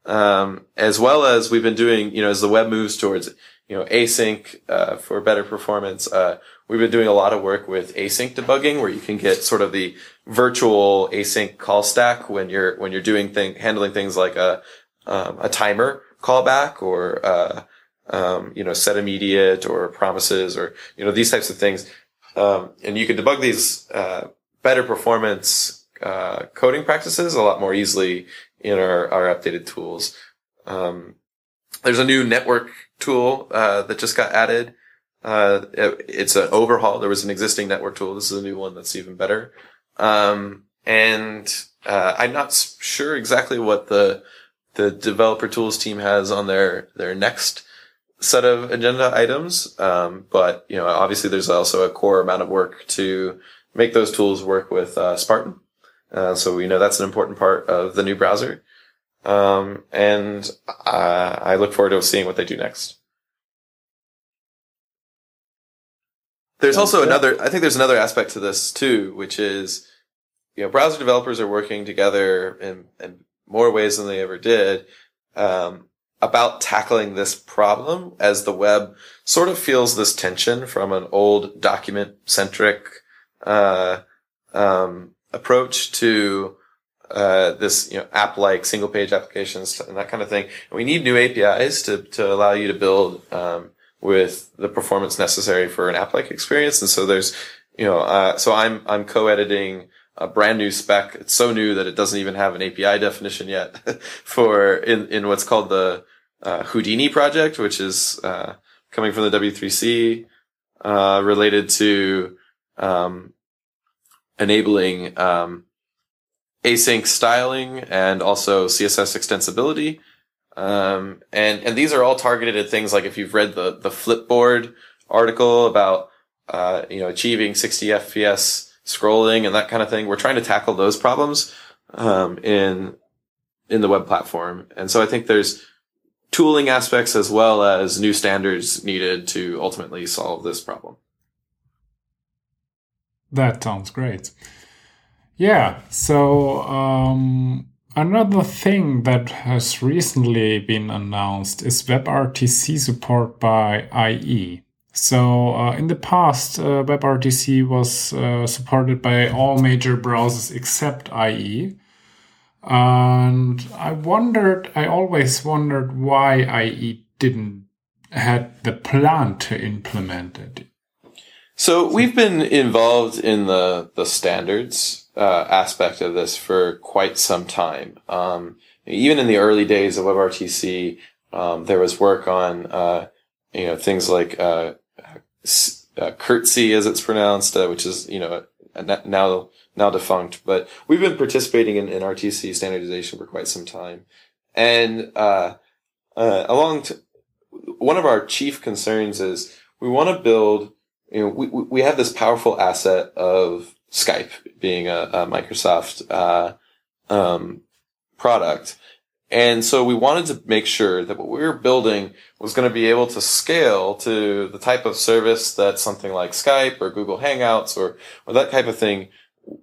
Um, as well as we've been doing, you know, as the web moves towards you know, async uh, for better performance. Uh, we've been doing a lot of work with async debugging, where you can get sort of the virtual async call stack when you're when you're doing thing handling things like a um, a timer callback or uh, um, you know set immediate or promises or you know these types of things, um, and you can debug these uh, better performance uh, coding practices a lot more easily in our our updated tools. Um, there's a new network tool uh, that just got added. Uh, it, it's an overhaul. There was an existing network tool. This is a new one that's even better. Um, and uh, I'm not sure exactly what the the developer tools team has on their their next set of agenda items. Um, but you know, obviously, there's also a core amount of work to make those tools work with uh, Spartan. Uh, so we know that's an important part of the new browser. Um, and uh, I look forward to seeing what they do next. There's also another, I think there's another aspect to this too, which is, you know, browser developers are working together in, in more ways than they ever did, um, about tackling this problem as the web sort of feels this tension from an old document centric, uh, um, approach to, uh, this you know app like single page applications and that kind of thing. And we need new APIs to to allow you to build um, with the performance necessary for an app like experience. And so there's you know uh, so I'm I'm co-editing a brand new spec. It's so new that it doesn't even have an API definition yet for in in what's called the uh, Houdini project, which is uh, coming from the W3C uh, related to um, enabling um, async styling and also CSS extensibility. Um, and, and these are all targeted at things like if you've read the, the Flipboard article about, uh, you know, achieving 60 FPS scrolling and that kind of thing. We're trying to tackle those problems, um, in, in the web platform. And so I think there's tooling aspects as well as new standards needed to ultimately solve this problem.
That sounds great. Yeah. So um, another thing that has recently been announced is WebRTC support by IE. So uh, in the past, uh, WebRTC was uh, supported by all major browsers except IE. And I wondered, I always wondered why IE didn't had the plan to implement it.
So we've been involved in the the standards uh, aspect of this for quite some time. Um, even in the early days of WebRTC, um, there was work on uh, you know things like uh, uh, curtsy as it's pronounced, uh, which is you know now now defunct. But we've been participating in, in RTC standardization for quite some time, and uh, uh, along one of our chief concerns is we want to build. You know, we we have this powerful asset of Skype being a, a Microsoft uh, um, product, and so we wanted to make sure that what we were building was going to be able to scale to the type of service that something like Skype or Google Hangouts or, or that type of thing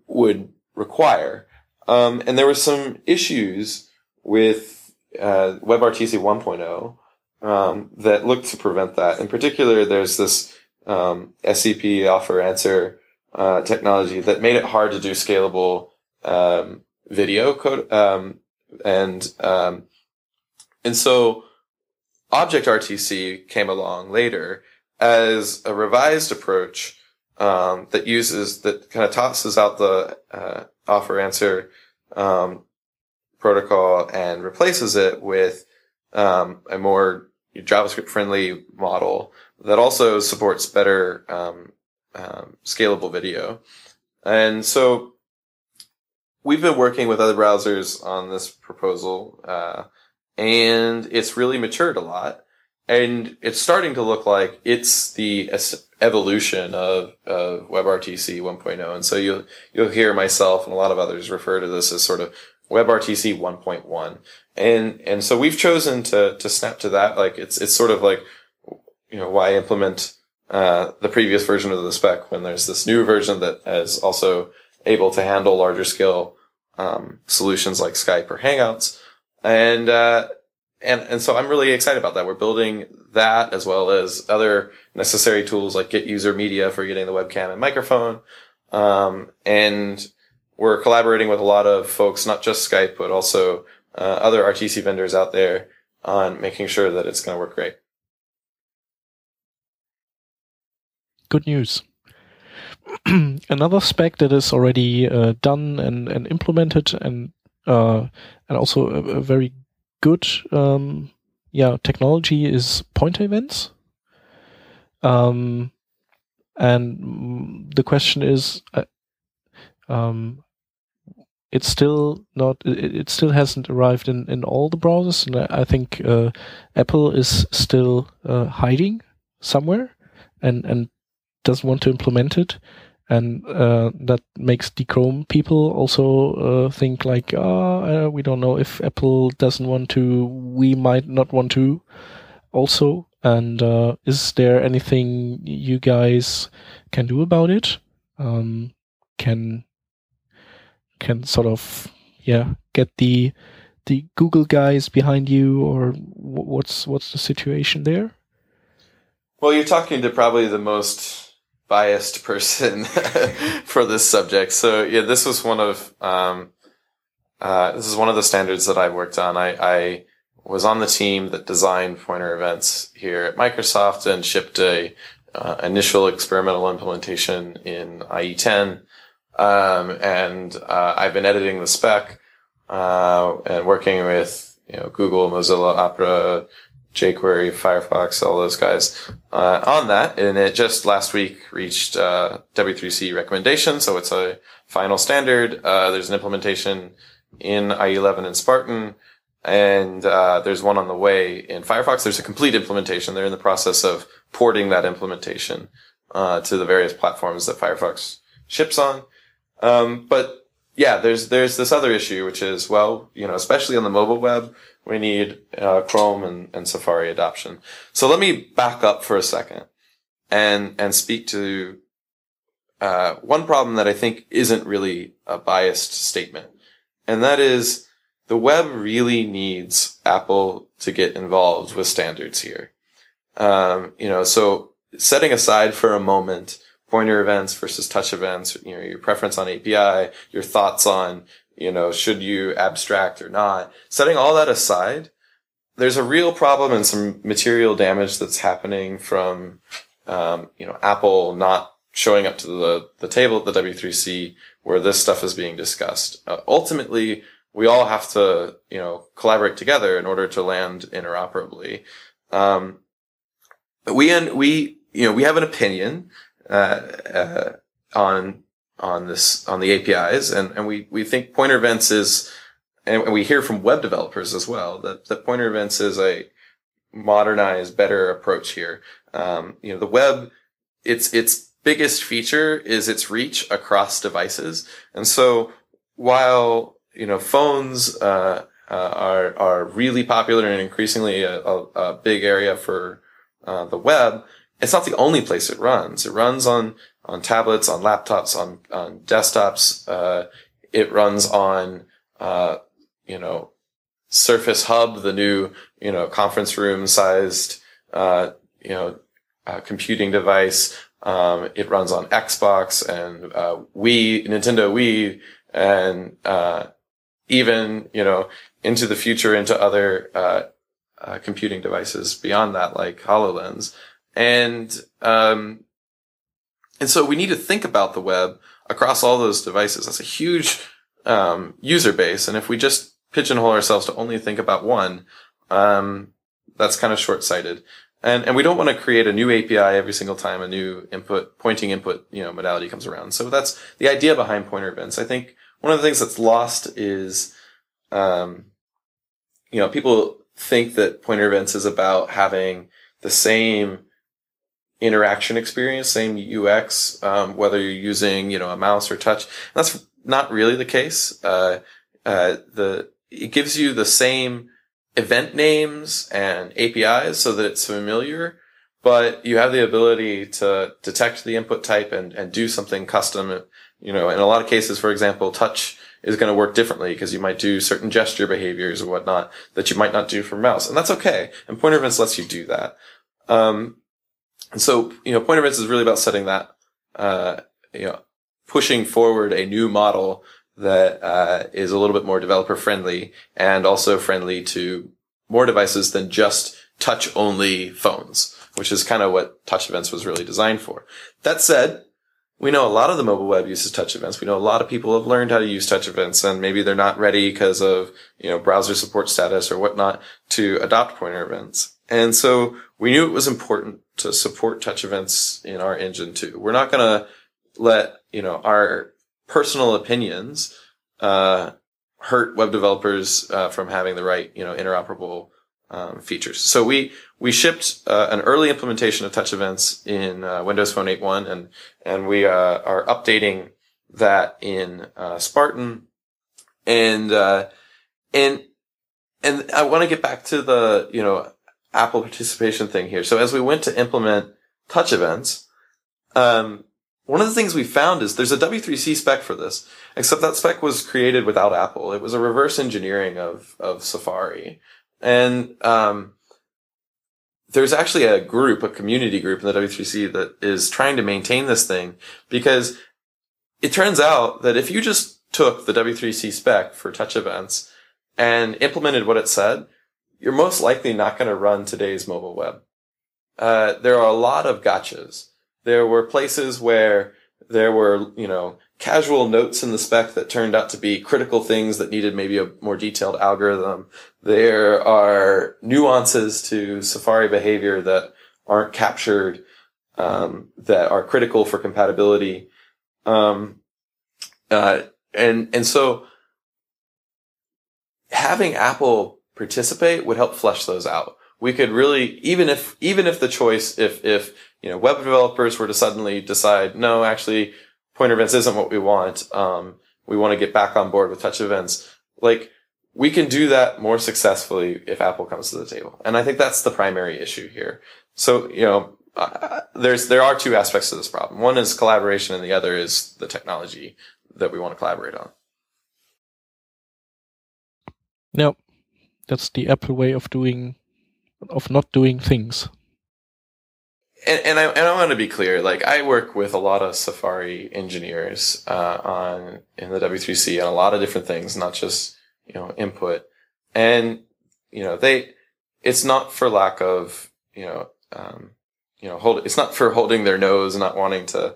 would require. Um, and there were some issues with uh, WebRTC 1.0 um, that looked to prevent that. In particular, there's this um, SDP offer answer uh, technology that made it hard to do scalable um, video code um, and um, and so Object RTC came along later as a revised approach um, that uses that kind of tosses out the uh, offer answer um, protocol and replaces it with um, a more JavaScript friendly model that also supports better um, um, scalable video. And so we've been working with other browsers on this proposal, uh, and it's really matured a lot. And it's starting to look like it's the evolution of, WebRTC 1.0. And so you'll, you'll hear myself and a lot of others refer to this as sort of WebRTC 1.1. And, and so we've chosen to, to snap to that. Like it's, it's sort of like, you know, why implement, uh, the previous version of the spec when there's this new version that is also able to handle larger scale um, solutions like Skype or Hangouts, and uh, and and so I'm really excited about that. We're building that as well as other necessary tools like Get User Media for getting the webcam and microphone, um, and we're collaborating with a lot of folks, not just Skype, but also uh, other RTC vendors out there on making sure that it's going to work great.
Good news. another spec that is already uh, done and, and implemented and uh, and also a, a very good um, yeah technology is pointer events. Um, and the question is, uh, um, it's still not it, it, still hasn't arrived in, in all the browsers and I, think uh, Apple is still uh, hiding somewhere and and doesn't want to implement it and uh, that makes the Chrome people also uh, think like, ah, uh, we don't know if Apple doesn't want to, we might not want to, also. And uh, is there anything you guys can do about it? Um, can can sort of yeah get the the Google guys behind you, or what's what's the situation there?
Well, you're talking to probably the most biased person for this subject. So yeah, this was one of um, uh, this is one of the standards that I worked on. I, I, was on the team that designed pointer events here at Microsoft and shipped a uh, initial experimental implementation in IE10. Um, and uh, I've been editing the spec uh, and working with you know Google, Mozilla, Opera, jQuery, Firefox, all those guys uh, on that. And it just last week reached uh, W3C recommendation. So it's a final standard. Uh, there's an implementation in IE11 and Spartan. And uh, there's one on the way in Firefox. There's a complete implementation. They're in the process of porting that implementation uh, to the various platforms that Firefox ships on. Um, but yeah, there's there's this other issue, which is well, you know, especially on the mobile web, we need uh, Chrome and, and Safari adoption. So let me back up for a second and and speak to uh, one problem that I think isn't really a biased statement, and that is the web really needs Apple to get involved with standards here. Um, you know, so setting aside for a moment pointer events versus touch events, you know, your preference on API, your thoughts on, you know, should you abstract or not, setting all that aside, there's a real problem and some material damage that's happening from, um, you know, Apple not showing up to the, the table at the W3C where this stuff is being discussed. Uh, ultimately, we all have to, you know, collaborate together in order to land interoperably. Um, we, and we, you know, we have an opinion uh, uh, on on this on the APIs, and and we we think pointer events is, and we hear from web developers as well that that pointer events is a modernized, better approach here. Um, you know, the web, its its biggest feature is its reach across devices, and so while you know phones uh, uh, are are really popular and increasingly a, a, a big area for uh, the web, it's not the only place it runs. It runs on, on tablets, on laptops, on, on desktops. Uh, it runs on, uh, you know, Surface Hub, the new, you know, conference room sized, uh, you know, uh, computing device. Um, it runs on Xbox and, uh, Wii, Nintendo Wii, and, uh, even, you know, into the future, into other, computing devices beyond that, like HoloLens. And, um, and so we need to think about the web across all those devices. That's a huge, um, user base. And if we just pigeonhole ourselves to only think about one, um, that's kind of short sighted. And, and we don't want to create a new API every single time a new input, pointing input, you know, modality comes around. So that's the idea behind pointer events. I think one of the things that's lost is, um, you know, people think that pointer events is about having the same interaction experience, same UX, um, whether you're using, you know, a mouse or touch. That's not really the case. Uh, uh, the, it gives you the same event names and APIs so that it's familiar, but you have the ability to detect the input type and, and do something custom. You know, in a lot of cases, for example, touch is going to work differently because you might do certain gesture behaviors or whatnot that you might not do for mouse. And that's okay. And pointer events lets you do that. Um, and so, you know, pointer events is really about setting that, uh, you know, pushing forward a new model that uh, is a little bit more developer friendly and also friendly to more devices than just touch only phones, which is kind of what touch events was really designed for. That said, we know a lot of the mobile web uses touch events. We know a lot of people have learned how to use touch events and maybe they're not ready because of, you know, browser support status or whatnot to adopt pointer events. And so we knew it was important to support touch events in our engine too. We're not going to let, you know, our personal opinions, uh, hurt web developers, uh, from having the right, you know, interoperable, um, features. So we, we shipped, uh, an early implementation of touch events in, uh, Windows Phone 8.1 and, and we, uh, are updating that in, uh, Spartan and, and, and I want to get back to the, you know, Apple participation thing here. So as we went to implement touch events, um, one of the things we found is there's a W3C spec for this, except that spec was created without Apple. It was a reverse engineering of, of Safari. And, um, there's actually a group, a community group in the W3C that is trying to maintain this thing because it turns out that if you just took the W3C spec for touch events and implemented what it said, you're most likely not going to run today's mobile web. Uh, there are a lot of gotchas. There were places where there were, you know, casual notes in the spec that turned out to be critical things that needed maybe a more detailed algorithm. There are nuances to Safari behavior that aren't captured, um, that are critical for compatibility. Um, uh, and, and so having Apple participate would help flesh those out. We could really, even if, even if the choice, if, if, you know, web developers were to suddenly decide, no, actually, pointer events isn't what we want, um, we want to get back on board with touch events. Like we can do that more successfully if Apple comes to the table. And I think that's the primary issue here. So, you know, uh, there's, there are two aspects to this problem. One is collaboration and the other is the technology that we want to collaborate on.
No, that's the Apple way of doing, of not doing things.
And, and I and I want to be clear. Like I work with a lot of Safari engineers uh, on in the W3C on a lot of different things, not just you know input. And you know they, it's not for lack of you know um, you know hold. It's not for holding their nose and not wanting to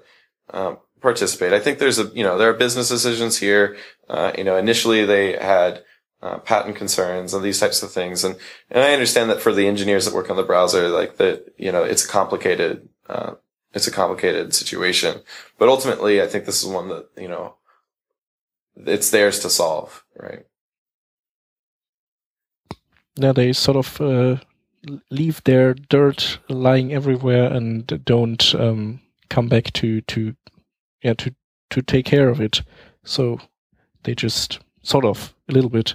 um, participate. I think there's a you know there are business decisions here. Uh, you know initially they had uh, patent concerns and these types of things. And, and I understand that for the engineers that work on the browser, like that, you know, it's a complicated, uh, it's a complicated situation. But ultimately, I think this is one that, you know, it's theirs to solve, right?
Yeah, they sort of uh, leave their dirt lying everywhere and don't um, come back to to yeah to to take care of it. So they just sort of a little bit.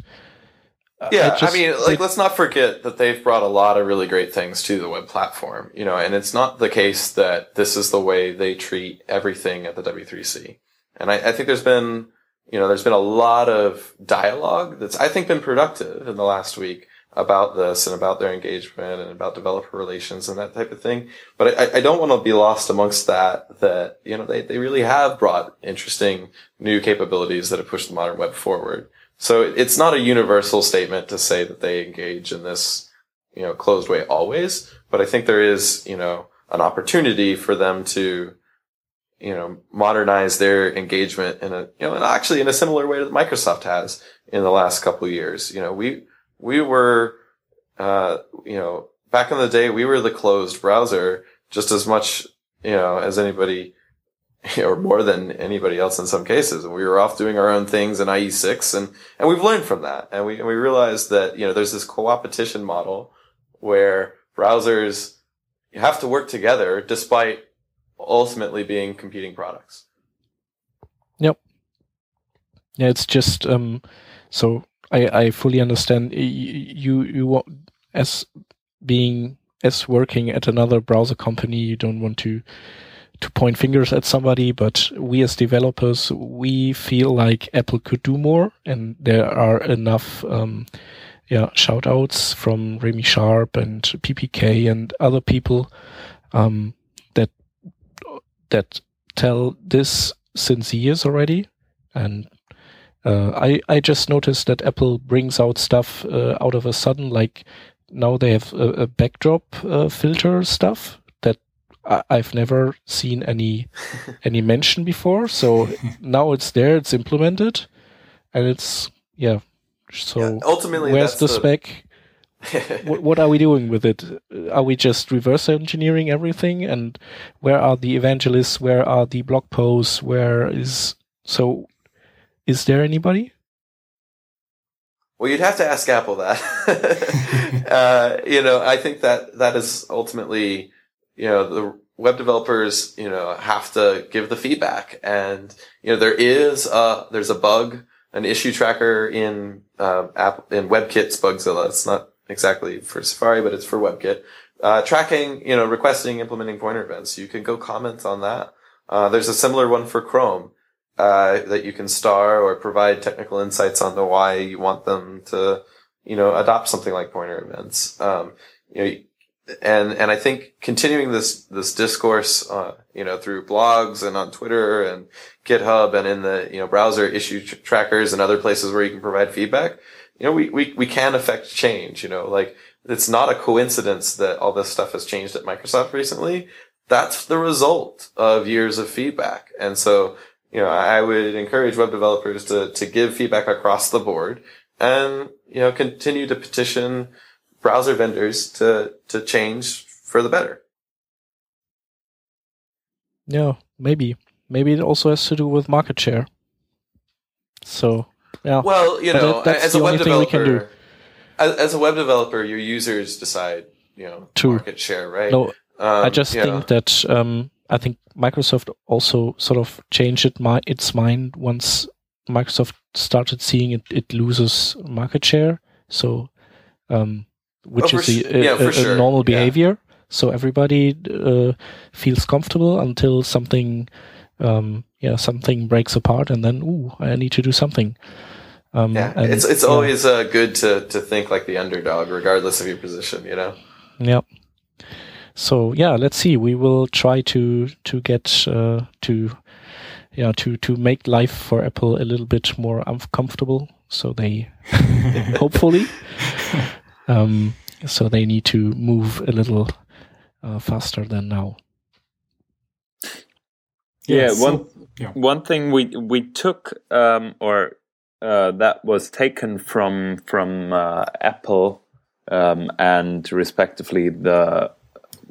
Uh, yeah, I, just, I mean, like, let's not forget that they've brought a lot of really great things to the web platform, you know, and it's not the case that this is the way they treat everything at the W3C. And I, I think there's been, you know, there's been a lot of dialogue that's, I think, been productive in the last week about this and about their engagement and about developer relations and that type of thing. But I, I don't want to be lost amongst that, that, you know, they, they really have brought interesting new capabilities that have pushed the modern web forward. So it's not a universal statement to say that they engage in this, you know, closed way always, but I think there is, you know, an opportunity for them to, you know, modernize their engagement in a, you know, and actually in a similar way that Microsoft has in the last couple years. You know, we, we were, uh, you know, back in the day, we were the closed browser just as much, you know, as anybody or more than anybody else in some cases. And we were off doing our own things in IE6 and, and we've learned from that. And we, and we realized that, you know, there's this co-opetition model where browsers have to work together despite ultimately being competing products.
Yep. Yeah, it's just, um, so I, I fully understand you, you as being, as working at another browser company, you don't want to, to point fingers at somebody, but we as developers, we feel like Apple could do more, and there are enough, um, yeah, shout outs from Remy Sharp and PPK and other people, um, that, that tell this since years already. And, uh, I, I just noticed that Apple brings out stuff, uh, out of a sudden, like now they have a, a backdrop, uh, filter stuff I, have never seen any any mention before. So now it's there, it's implemented, and it's yeah. So yeah,
ultimately,
where's the, the spec? what, what, are we doing with it? Are we just reverse engineering everything? And where are the evangelists? Where are the blog posts? Where is so? Is there anybody?
Well, you'd have to ask Apple that. uh, you know, I think that that is ultimately you know, the web developers, you know, have to give the feedback. And, you know, there is a, there's a bug, an issue tracker in, uh, app, in WebKit's Bugzilla. It's not exactly for Safari, but it's for WebKit. Uh, tracking, you know, requesting, implementing pointer events. You can go comment on that. Uh, there's a similar one for Chrome, uh, that you can star or provide technical insights on the why you want them to, you know, adopt something like pointer events. Um, you know, and and I think continuing this this discourse, uh, you know, through blogs and on Twitter and GitHub and in the you know browser issue tr- trackers and other places where you can provide feedback, you know, we we we can affect change. You know, like it's not a coincidence that all this stuff has changed at Microsoft recently. That's the result of years of feedback, and so you know, I would encourage web developers to to give feedback across the board and you know continue to petition browser vendors to to change for the better.
Yeah, maybe. Maybe it also has to do with market share. So, yeah.
Well, you know, that, as a web developer, as, as, a web developer, your users decide, you know, True. market share, right?
No, um, I just think know. that um, I think Microsoft also sort of changed it my, its mind once Microsoft started seeing it, it loses market share. So, um, which
Oh,
is a, a-
yeah,
a- a
sure.
normal
Yeah.
behavior. So everybody uh, feels comfortable until something, um, yeah, something breaks apart, and then ooh, I need to do something. Um,
Yeah,
and,
it's it's
yeah,
always uh, good to to think like the underdog, regardless of your position. You know.
yeah. So yeah, let's see. We will try to to get uh, to yeah to to make life for Apple a little bit more uncomfortable. So they hopefully um, so they need to move a little uh, faster than now.
Yeah,
so-
one
yeah.
one thing we we took um, or uh, that was taken from from uh, Apple um, and respectively the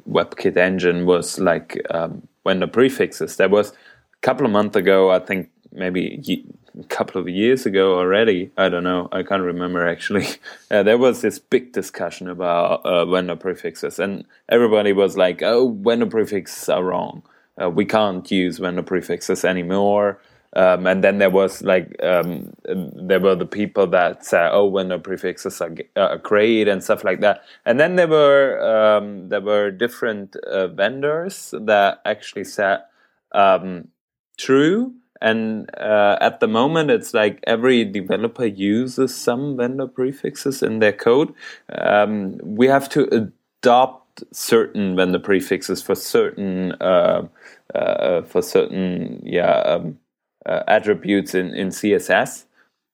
WebKit engine was like um, when the prefixes. There was a couple of months ago, I think maybe ye- a couple of years ago already. I don't know. I can't remember actually. Uh, there was this big discussion about uh, vendor prefixes, and everybody was like, "Oh, vendor prefixes are wrong. Uh, we can't use vendor prefixes anymore." Um, and then there was like um, there were the people that said, "Oh, vendor prefixes are, are great" and stuff like that. And then there were um, there were different uh, vendors that actually said, um, "True." And uh, at the moment, it's like every developer uses some vendor prefixes in their code. Um, we have to adopt certain vendor prefixes for certain uh, uh, for certain yeah um, uh, attributes in in CSS,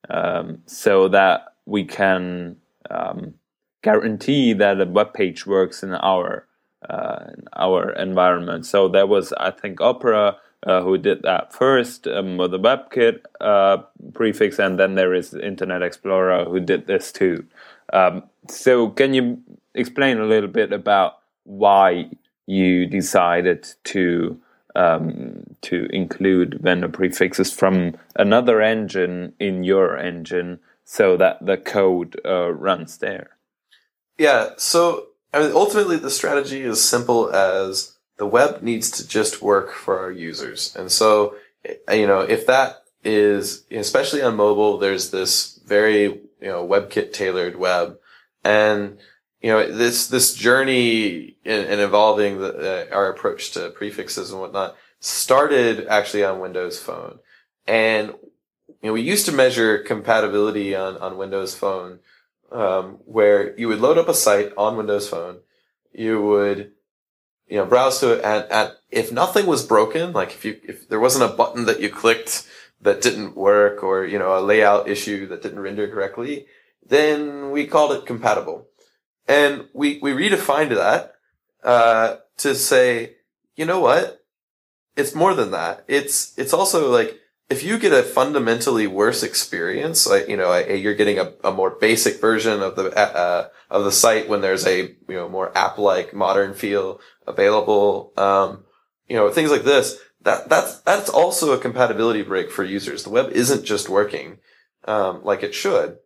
um, so that we can um, guarantee that a web page works in our uh, in our environment. So there was, I think, Opera uh, who did that first um, the WebKit uh, prefix, and then there is Internet Explorer who did this too. Um, so can you explain a little bit about why you decided to um, to include vendor prefixes from another engine in your engine so that the code uh, runs there?
Yeah. So I mean, ultimately, the strategy is simple as the web needs to just work for our users. And so, eh, you know, if that is, especially on mobile, there's this very, you know, WebKit tailored web. And, you know, this, this journey in, in evolving the, uh, our approach to prefixes and whatnot started actually on Windows Phone. And, you know, we used to measure compatibility on, on Windows Phone um, where you would load up a site on Windows Phone, you would, you know, browse to it, and, if nothing was broken, like if you if there wasn't a button that you clicked that didn't work, or you know, a layout issue that didn't render correctly, then we called it compatible, and we we redefined that uh, to say, you know what, it's more than that. It's it's also like if you get a fundamentally worse experience, like you know, a, you're getting a, a more basic version of the uh, of the site when there's a you know more app-like modern feel available, um, you know, things like this. That that's that's also a compatibility break for users. The web isn't just working um, like it should,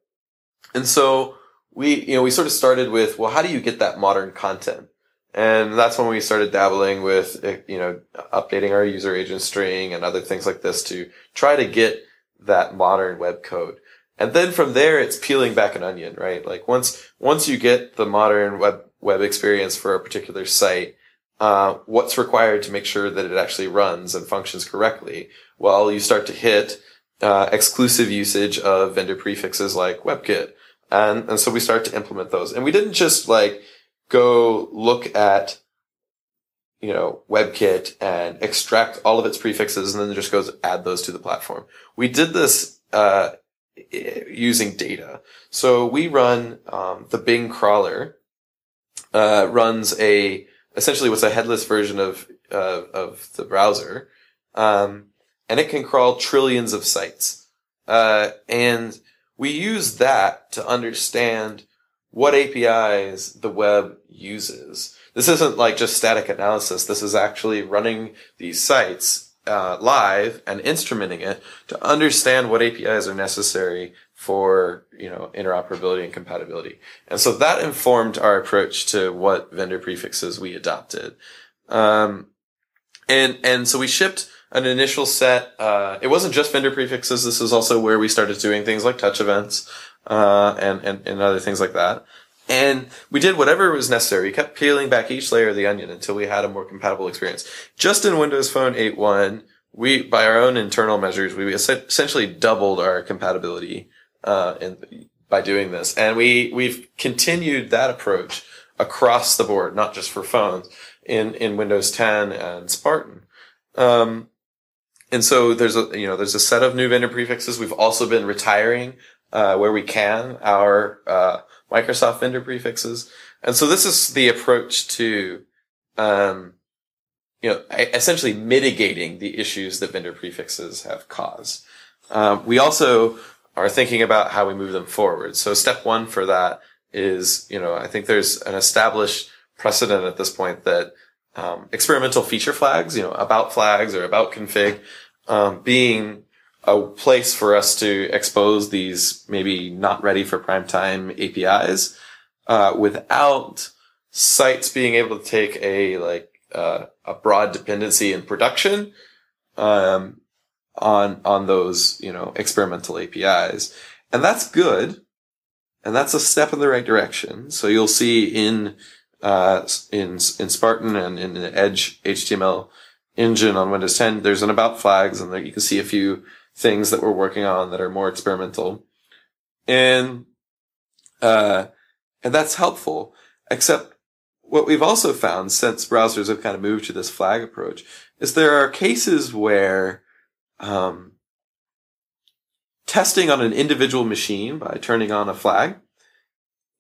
and so we you know we sort of started with well, how do you get that modern content? And that's when we started dabbling with, uh, you know, updating our user agent string and other things like this to try to get that modern web code. And then from there, it's peeling back an onion, right? Like once, once you get the modern web, web experience for a particular site, uh, what's required to make sure that it actually runs and functions correctly? Well, you start to hit, uh, exclusive usage of vendor prefixes like WebKit. And, and so we start to implement those. And we didn't just like, go look at you know WebKit and extract all of its prefixes and then just goes add those to the platform. We did this uh, using data. So we run um, the Bing crawler uh, runs a essentially what's a headless version of uh, of the browser, um, and it can crawl trillions of sites. Uh, and we use that to understand what APIs the web uses. This isn't like just static analysis. This is actually running these sites uh, live and instrumenting it to understand what APIs are necessary for you know interoperability and compatibility. And so that informed our approach to what vendor prefixes we adopted. Um, and and so we shipped an initial set. Uh, it wasn't just vendor prefixes. This is also where we started doing things like touch events, uh, and, and, and other things like that. And we did whatever was necessary. We kept peeling back each layer of the onion until we had a more compatible experience. Just in Windows Phone 8.1, we, by our own internal measures, we essentially doubled our compatibility, uh, in, by doing this. And we, we've continued that approach across the board, not just for phones in, in Windows 10 and Spartan. Um, and so there's a, you know, there's a set of new vendor prefixes. We've also been retiring, uh, where we can our, uh, Microsoft vendor prefixes. And so this is the approach to, um, you know, essentially mitigating the issues that vendor prefixes have caused. Um, we also are thinking about how we move them forward. So step one for that is, you know, I think there's an established precedent at this point that um, experimental feature flags, you know, about flags or about config, um, being a place for us to expose these maybe not ready for prime time APIs uh, without sites being able to take a like uh, a broad dependency in production um, on on those you know experimental APIs, and that's good, and that's a step in the right direction. So you'll see in uh, in in Spartan and in the EdgeHTML engine on Windows 10, there's an about flags, and there you can see a few things that we're working on that are more experimental. And, uh, and that's helpful. Except what we've also found since browsers have kind of moved to this flag approach is there are cases where, um, testing on an individual machine by turning on a flag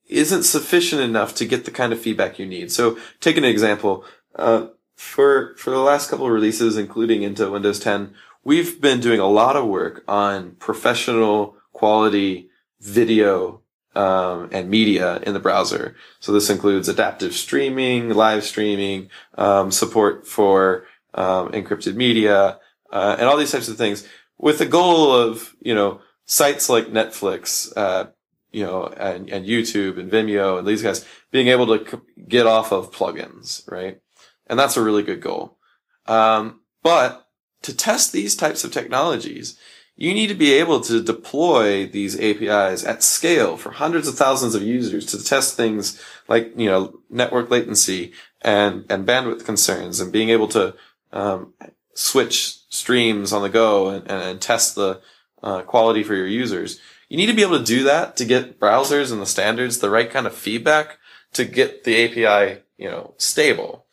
isn't sufficient enough to get the kind of feedback you need. So take an example. Uh, for for the last couple of releases, including into Windows 10, we've been doing a lot of work on professional quality video um, and media in the browser. So this includes adaptive streaming, live streaming, um, support for um, encrypted media, uh, and all these types of things, with the goal of you know sites like Netflix, uh, you know, and, and YouTube and Vimeo and these guys being able to get off of plugins, right? And that's a really good goal. Um, but to test these types of technologies, you need to be able to deploy these APIs at scale for hundreds of thousands of users to test things like, you know, network latency and, and bandwidth concerns and being able to, um, switch streams on the go and, and, and test the uh, quality for your users. You need to be able to do that to get browsers and the standards the right kind of feedback to get the API, you know, stable.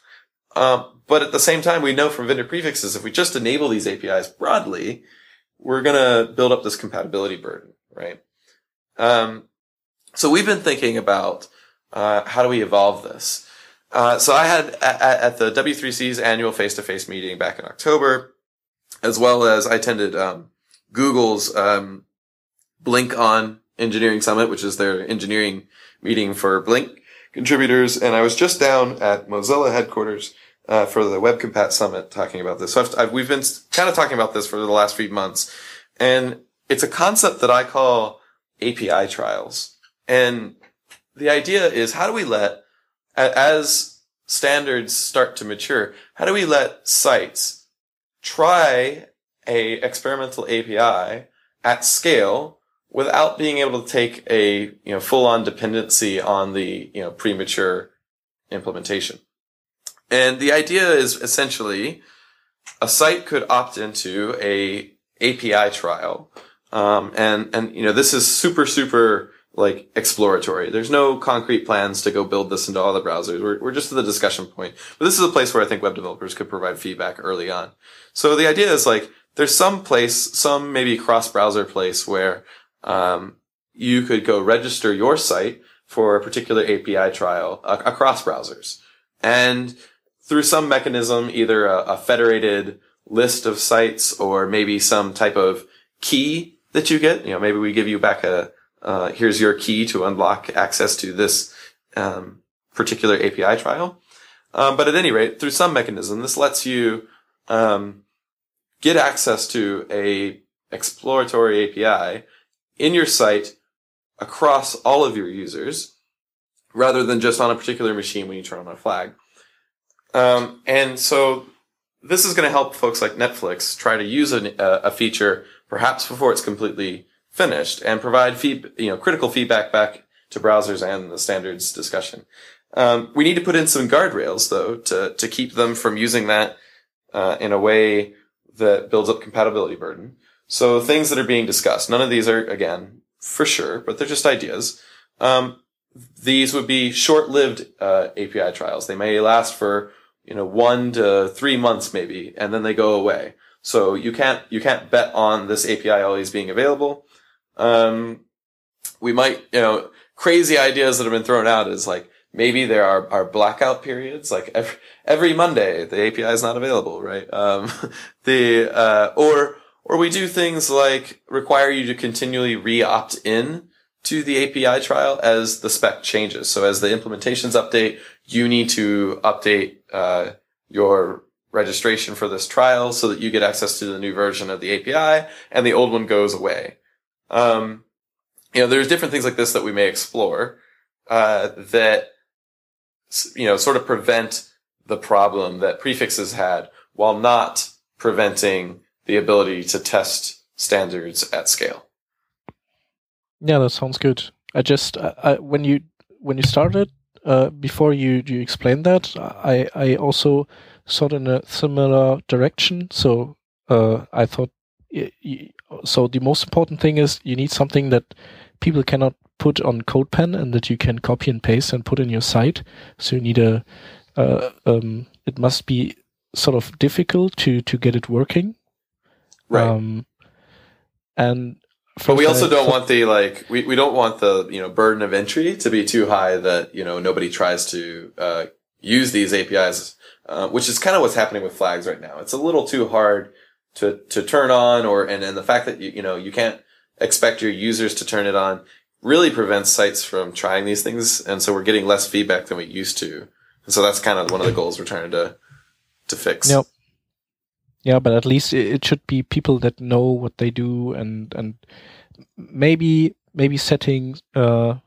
Um, but at the same time, we know from vendor prefixes, if we just enable these APIs broadly, we're going to build up this compatibility burden, right? Um, so we've been thinking about uh, how do we evolve this. Uh, so I had at, at, the W3C's annual face-to-face meeting back in October, as well as I attended um, Google's um, BlinkOn Engineering Summit, which is their engineering meeting for Blink contributors, and I was just down at Mozilla headquarters uh, for the Web Compat Summit talking about this. So I've, I've, we've been kind of talking about this for the last few months, and it's a concept that I call API trials. And the idea is how do we let, as standards start to mature, how do we let sites try a experimental API at scale without being able to take a you know full on dependency on the you know premature implementation. And the idea is essentially a site could opt into a API trial. Um, and, and, you know, this is super, super like exploratory. There's no concrete plans to go build this into all the browsers. We're, we're just at the discussion point. But this is a place where I think web developers could provide feedback early on. So the idea is like, there's some place, some maybe cross browser place where, um, you could go register your site for a particular API trial uh, across browsers. And through some mechanism, either a, a federated list of sites or maybe some type of key that you get. You know, maybe we give you back a, uh, here's your key to unlock access to this um, particular API trial. Um, but at any rate, through some mechanism, this lets you um, get access to a exploratory API in your site across all of your users, rather than just on a particular machine when you turn on a flag. Um, and so this is going to help folks like Netflix try to use a, a feature perhaps before it's completely finished and provide feed, you know, critical feedback back to browsers and the standards discussion. Um, we need to put in some guardrails though to, to keep them from using that, uh, in a way that builds up compatibility burden. So things that are being discussed, none of these are, again, for sure, but they're just ideas. Um, these would be short-lived, uh, API trials. They may last for, you know, one to three months maybe, and then they go away. So you can't, you can't bet on this API always being available. Um, we might, you know, crazy ideas that have been thrown out is like, maybe there are, are blackout periods, like every, every Monday, the API is not available, right? Um, the, uh, or, or we do things like require you to continually re-opt in to the API trial as the spec changes. So as the implementations update, you need to update, uh, your registration for this trial so that you get access to the new version of the API and the old one goes away. Um, you know, there's different things like this that we may explore, uh, that, you know, sort of prevent the problem that prefixes had while not preventing the ability to test standards at scale.
Yeah, that sounds good. I just, I, when you, when you started, uh, before you, you explained that, I, I also thought in a similar direction. So, uh, I thought, so the most important thing is you need something that people cannot put on CodePen and that you can copy and paste and put in your site. So you need a, uh, um, it must be sort of difficult to to get it working.
Right.
Um, and
but we also don't want the like we, we don't want the you know burden of entry to be too high that you know nobody tries to uh, use these APIs, uh, which is kind of what's happening with flags right now. It's a little too hard to to turn on, or and and the fact that you you know you can't expect your users to turn it on really prevents sites from trying these things, and so we're getting less feedback than we used to. And so that's kind of one of the goals we're trying to to fix.
Yep. Yeah, but at least it should be people that know what they do and and maybe maybe setting uh,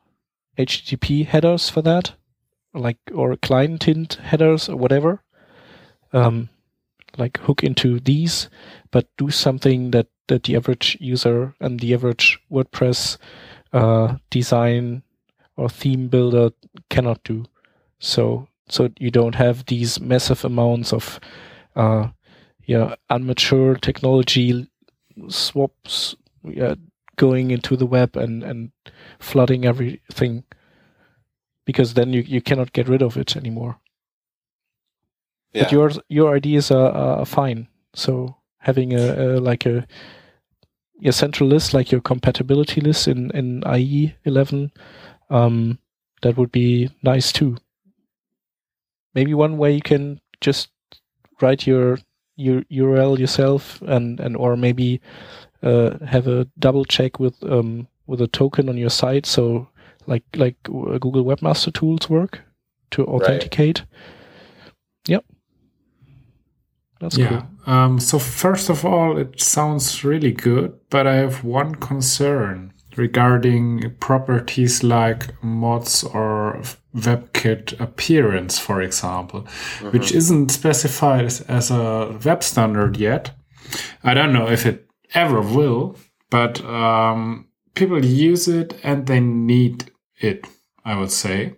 HTTP headers for that, like or client hint headers or whatever. Um, like hook into these, but do something that that the average user and the average WordPress uh, design or theme builder cannot do. So so you don't have these massive amounts of uh, yeah immature technology swaps yeah, going into the web and and flooding everything because then you, you cannot get rid of it anymore. Yeah. But your your ideas are, are fine. So having a, a like a a central list like your compatibility list in in IE 11 um, that would be nice too maybe one way you can just write your your URL yourself and and or maybe uh, have a double check with um, with a token on your site so like like uh, Google Webmaster Tools work to authenticate. Right. Yep.
That's yeah. cool. Um, so first of all, it sounds really good, but I have one concern regarding properties like Moz or WebKit appearance, for example, mm-hmm. which isn't specified as, as, a web standard yet. I don't know if it ever will, but um, people use it and they need it, I would say.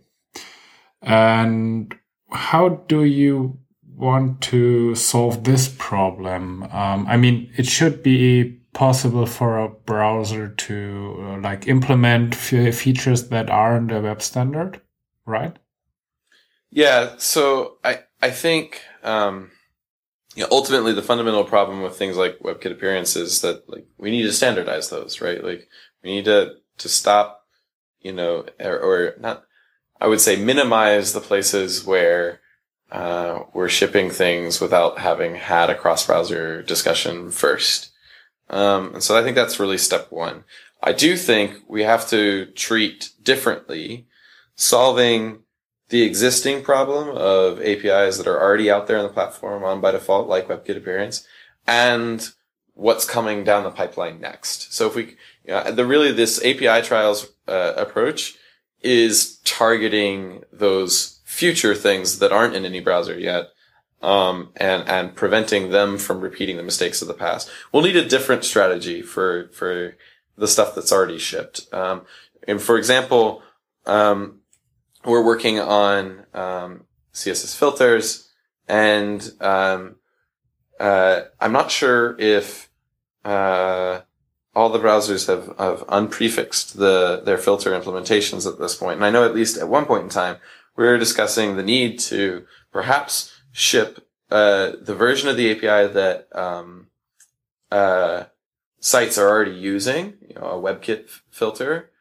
And how do you want to solve this problem? Um, I mean, it should be possible for a browser to uh, like implement f- features that aren't a web standard, right?
Yeah. So I I think um, you know, ultimately the fundamental problem with things like WebKit appearance is that like we need to standardize those, right? Like we need to to stop, you know, or, or not. I would say minimize the places where uh, we're shipping things without having had a cross browser discussion first. Um, and so I think that's really step one. I do think we have to treat differently solving the existing problem of APIs that are already out there on the platform on by default, like WebKit appearance, and what's coming down the pipeline next. So if we, you know, the really this API trials uh, approach is targeting those future things that aren't in any browser yet, um, and and preventing them from repeating the mistakes of the past. We'll need a different strategy for for the stuff that's already shipped. Um, and for example, um, we're working on um, CSS filters, and um, uh, I'm not sure if uh, all the browsers have, have unprefixed the their filter implementations at this point. And I know at least at one point in time we were discussing the need to perhaps ship uh, the version of the API that um, uh, sites are already using, you know, a WebKit f- filter,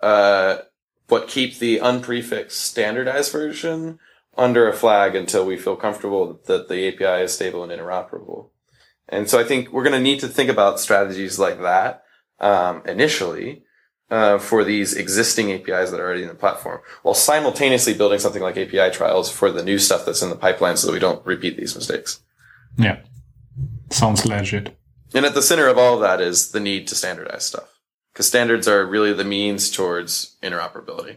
uh, but keep the unprefixed standardized version under a flag until we feel comfortable that the API is stable and interoperable. And so I think we're going to need to think about strategies like that um, initially uh, for these existing APIs that are already in the platform, while simultaneously building something like API trials for the new stuff that's in the pipeline, so that we don't repeat these mistakes.
Yeah, sounds legit.
And at the center of all of that is the need to standardize stuff, because standards are really the means towards interoperability.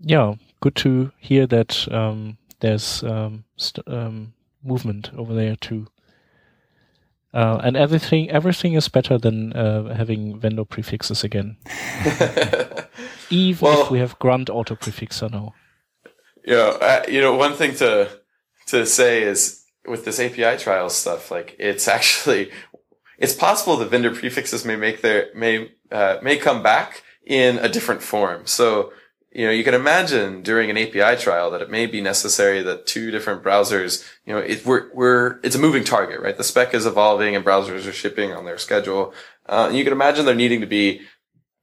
Yeah, good to hear that um, there's um, st- um, movement over there too. Uh, and everything everything is better than uh, having vendor prefixes again. Even
Well-
if we have grunt Autoprefixer now.
you know, uh, you know, one thing to to say is with this API trial stuff, like it's actually it's possible the vendor prefixes may make their may uh, may come back in a different form. So you know, you can imagine during an API trial that it may be necessary that two different browsers, you know, it, we're, we're, it's a moving target, right? The spec is evolving and browsers are shipping on their schedule. Uh, you can imagine there needing to be,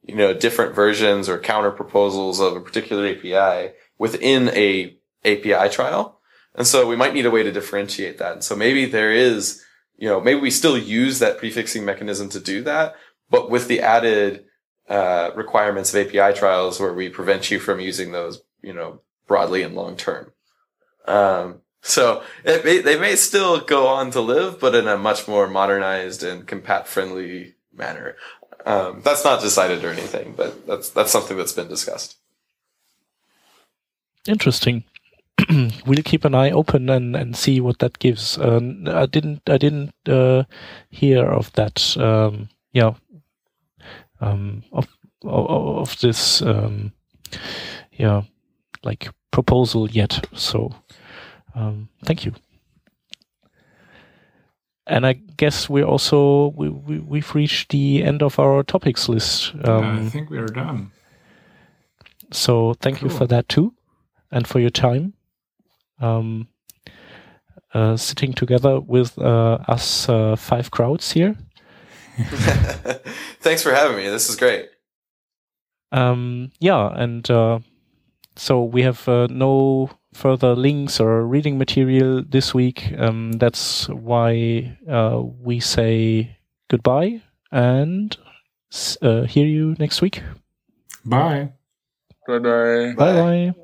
you know, different versions or counter proposals of a particular API within a API trial. And so we might need a way to differentiate that. And so maybe there is, you know, maybe we still use that prefixing mechanism to do that, but with the added uh, requirements of API trials where we prevent you from using those, you know, broadly and long term. Um, so may, they may still go on to live, but in a much more modernized and compat friendly manner. Um, that's not decided or anything, but that's that's something that's been discussed.
Interesting. we'll keep an eye open and, and see what that gives. Um, I didn't I didn't uh, hear of that. Um, yeah, um, of, of of this um, yeah like proposal yet. So um, thank you. And I guess we're also we, we we've reached the end of our topics list.
I
Um,
think we're done.
so thank you for that too, and for your time. Um, uh, sitting together with uh, us uh, five crowds here.
Thanks for having me. This is great.
Um, yeah, and uh, so we have uh, no further links or reading material this week. Um, that's why uh, we say goodbye and uh, hear you next week.
Bye.
Bye bye.
Bye bye.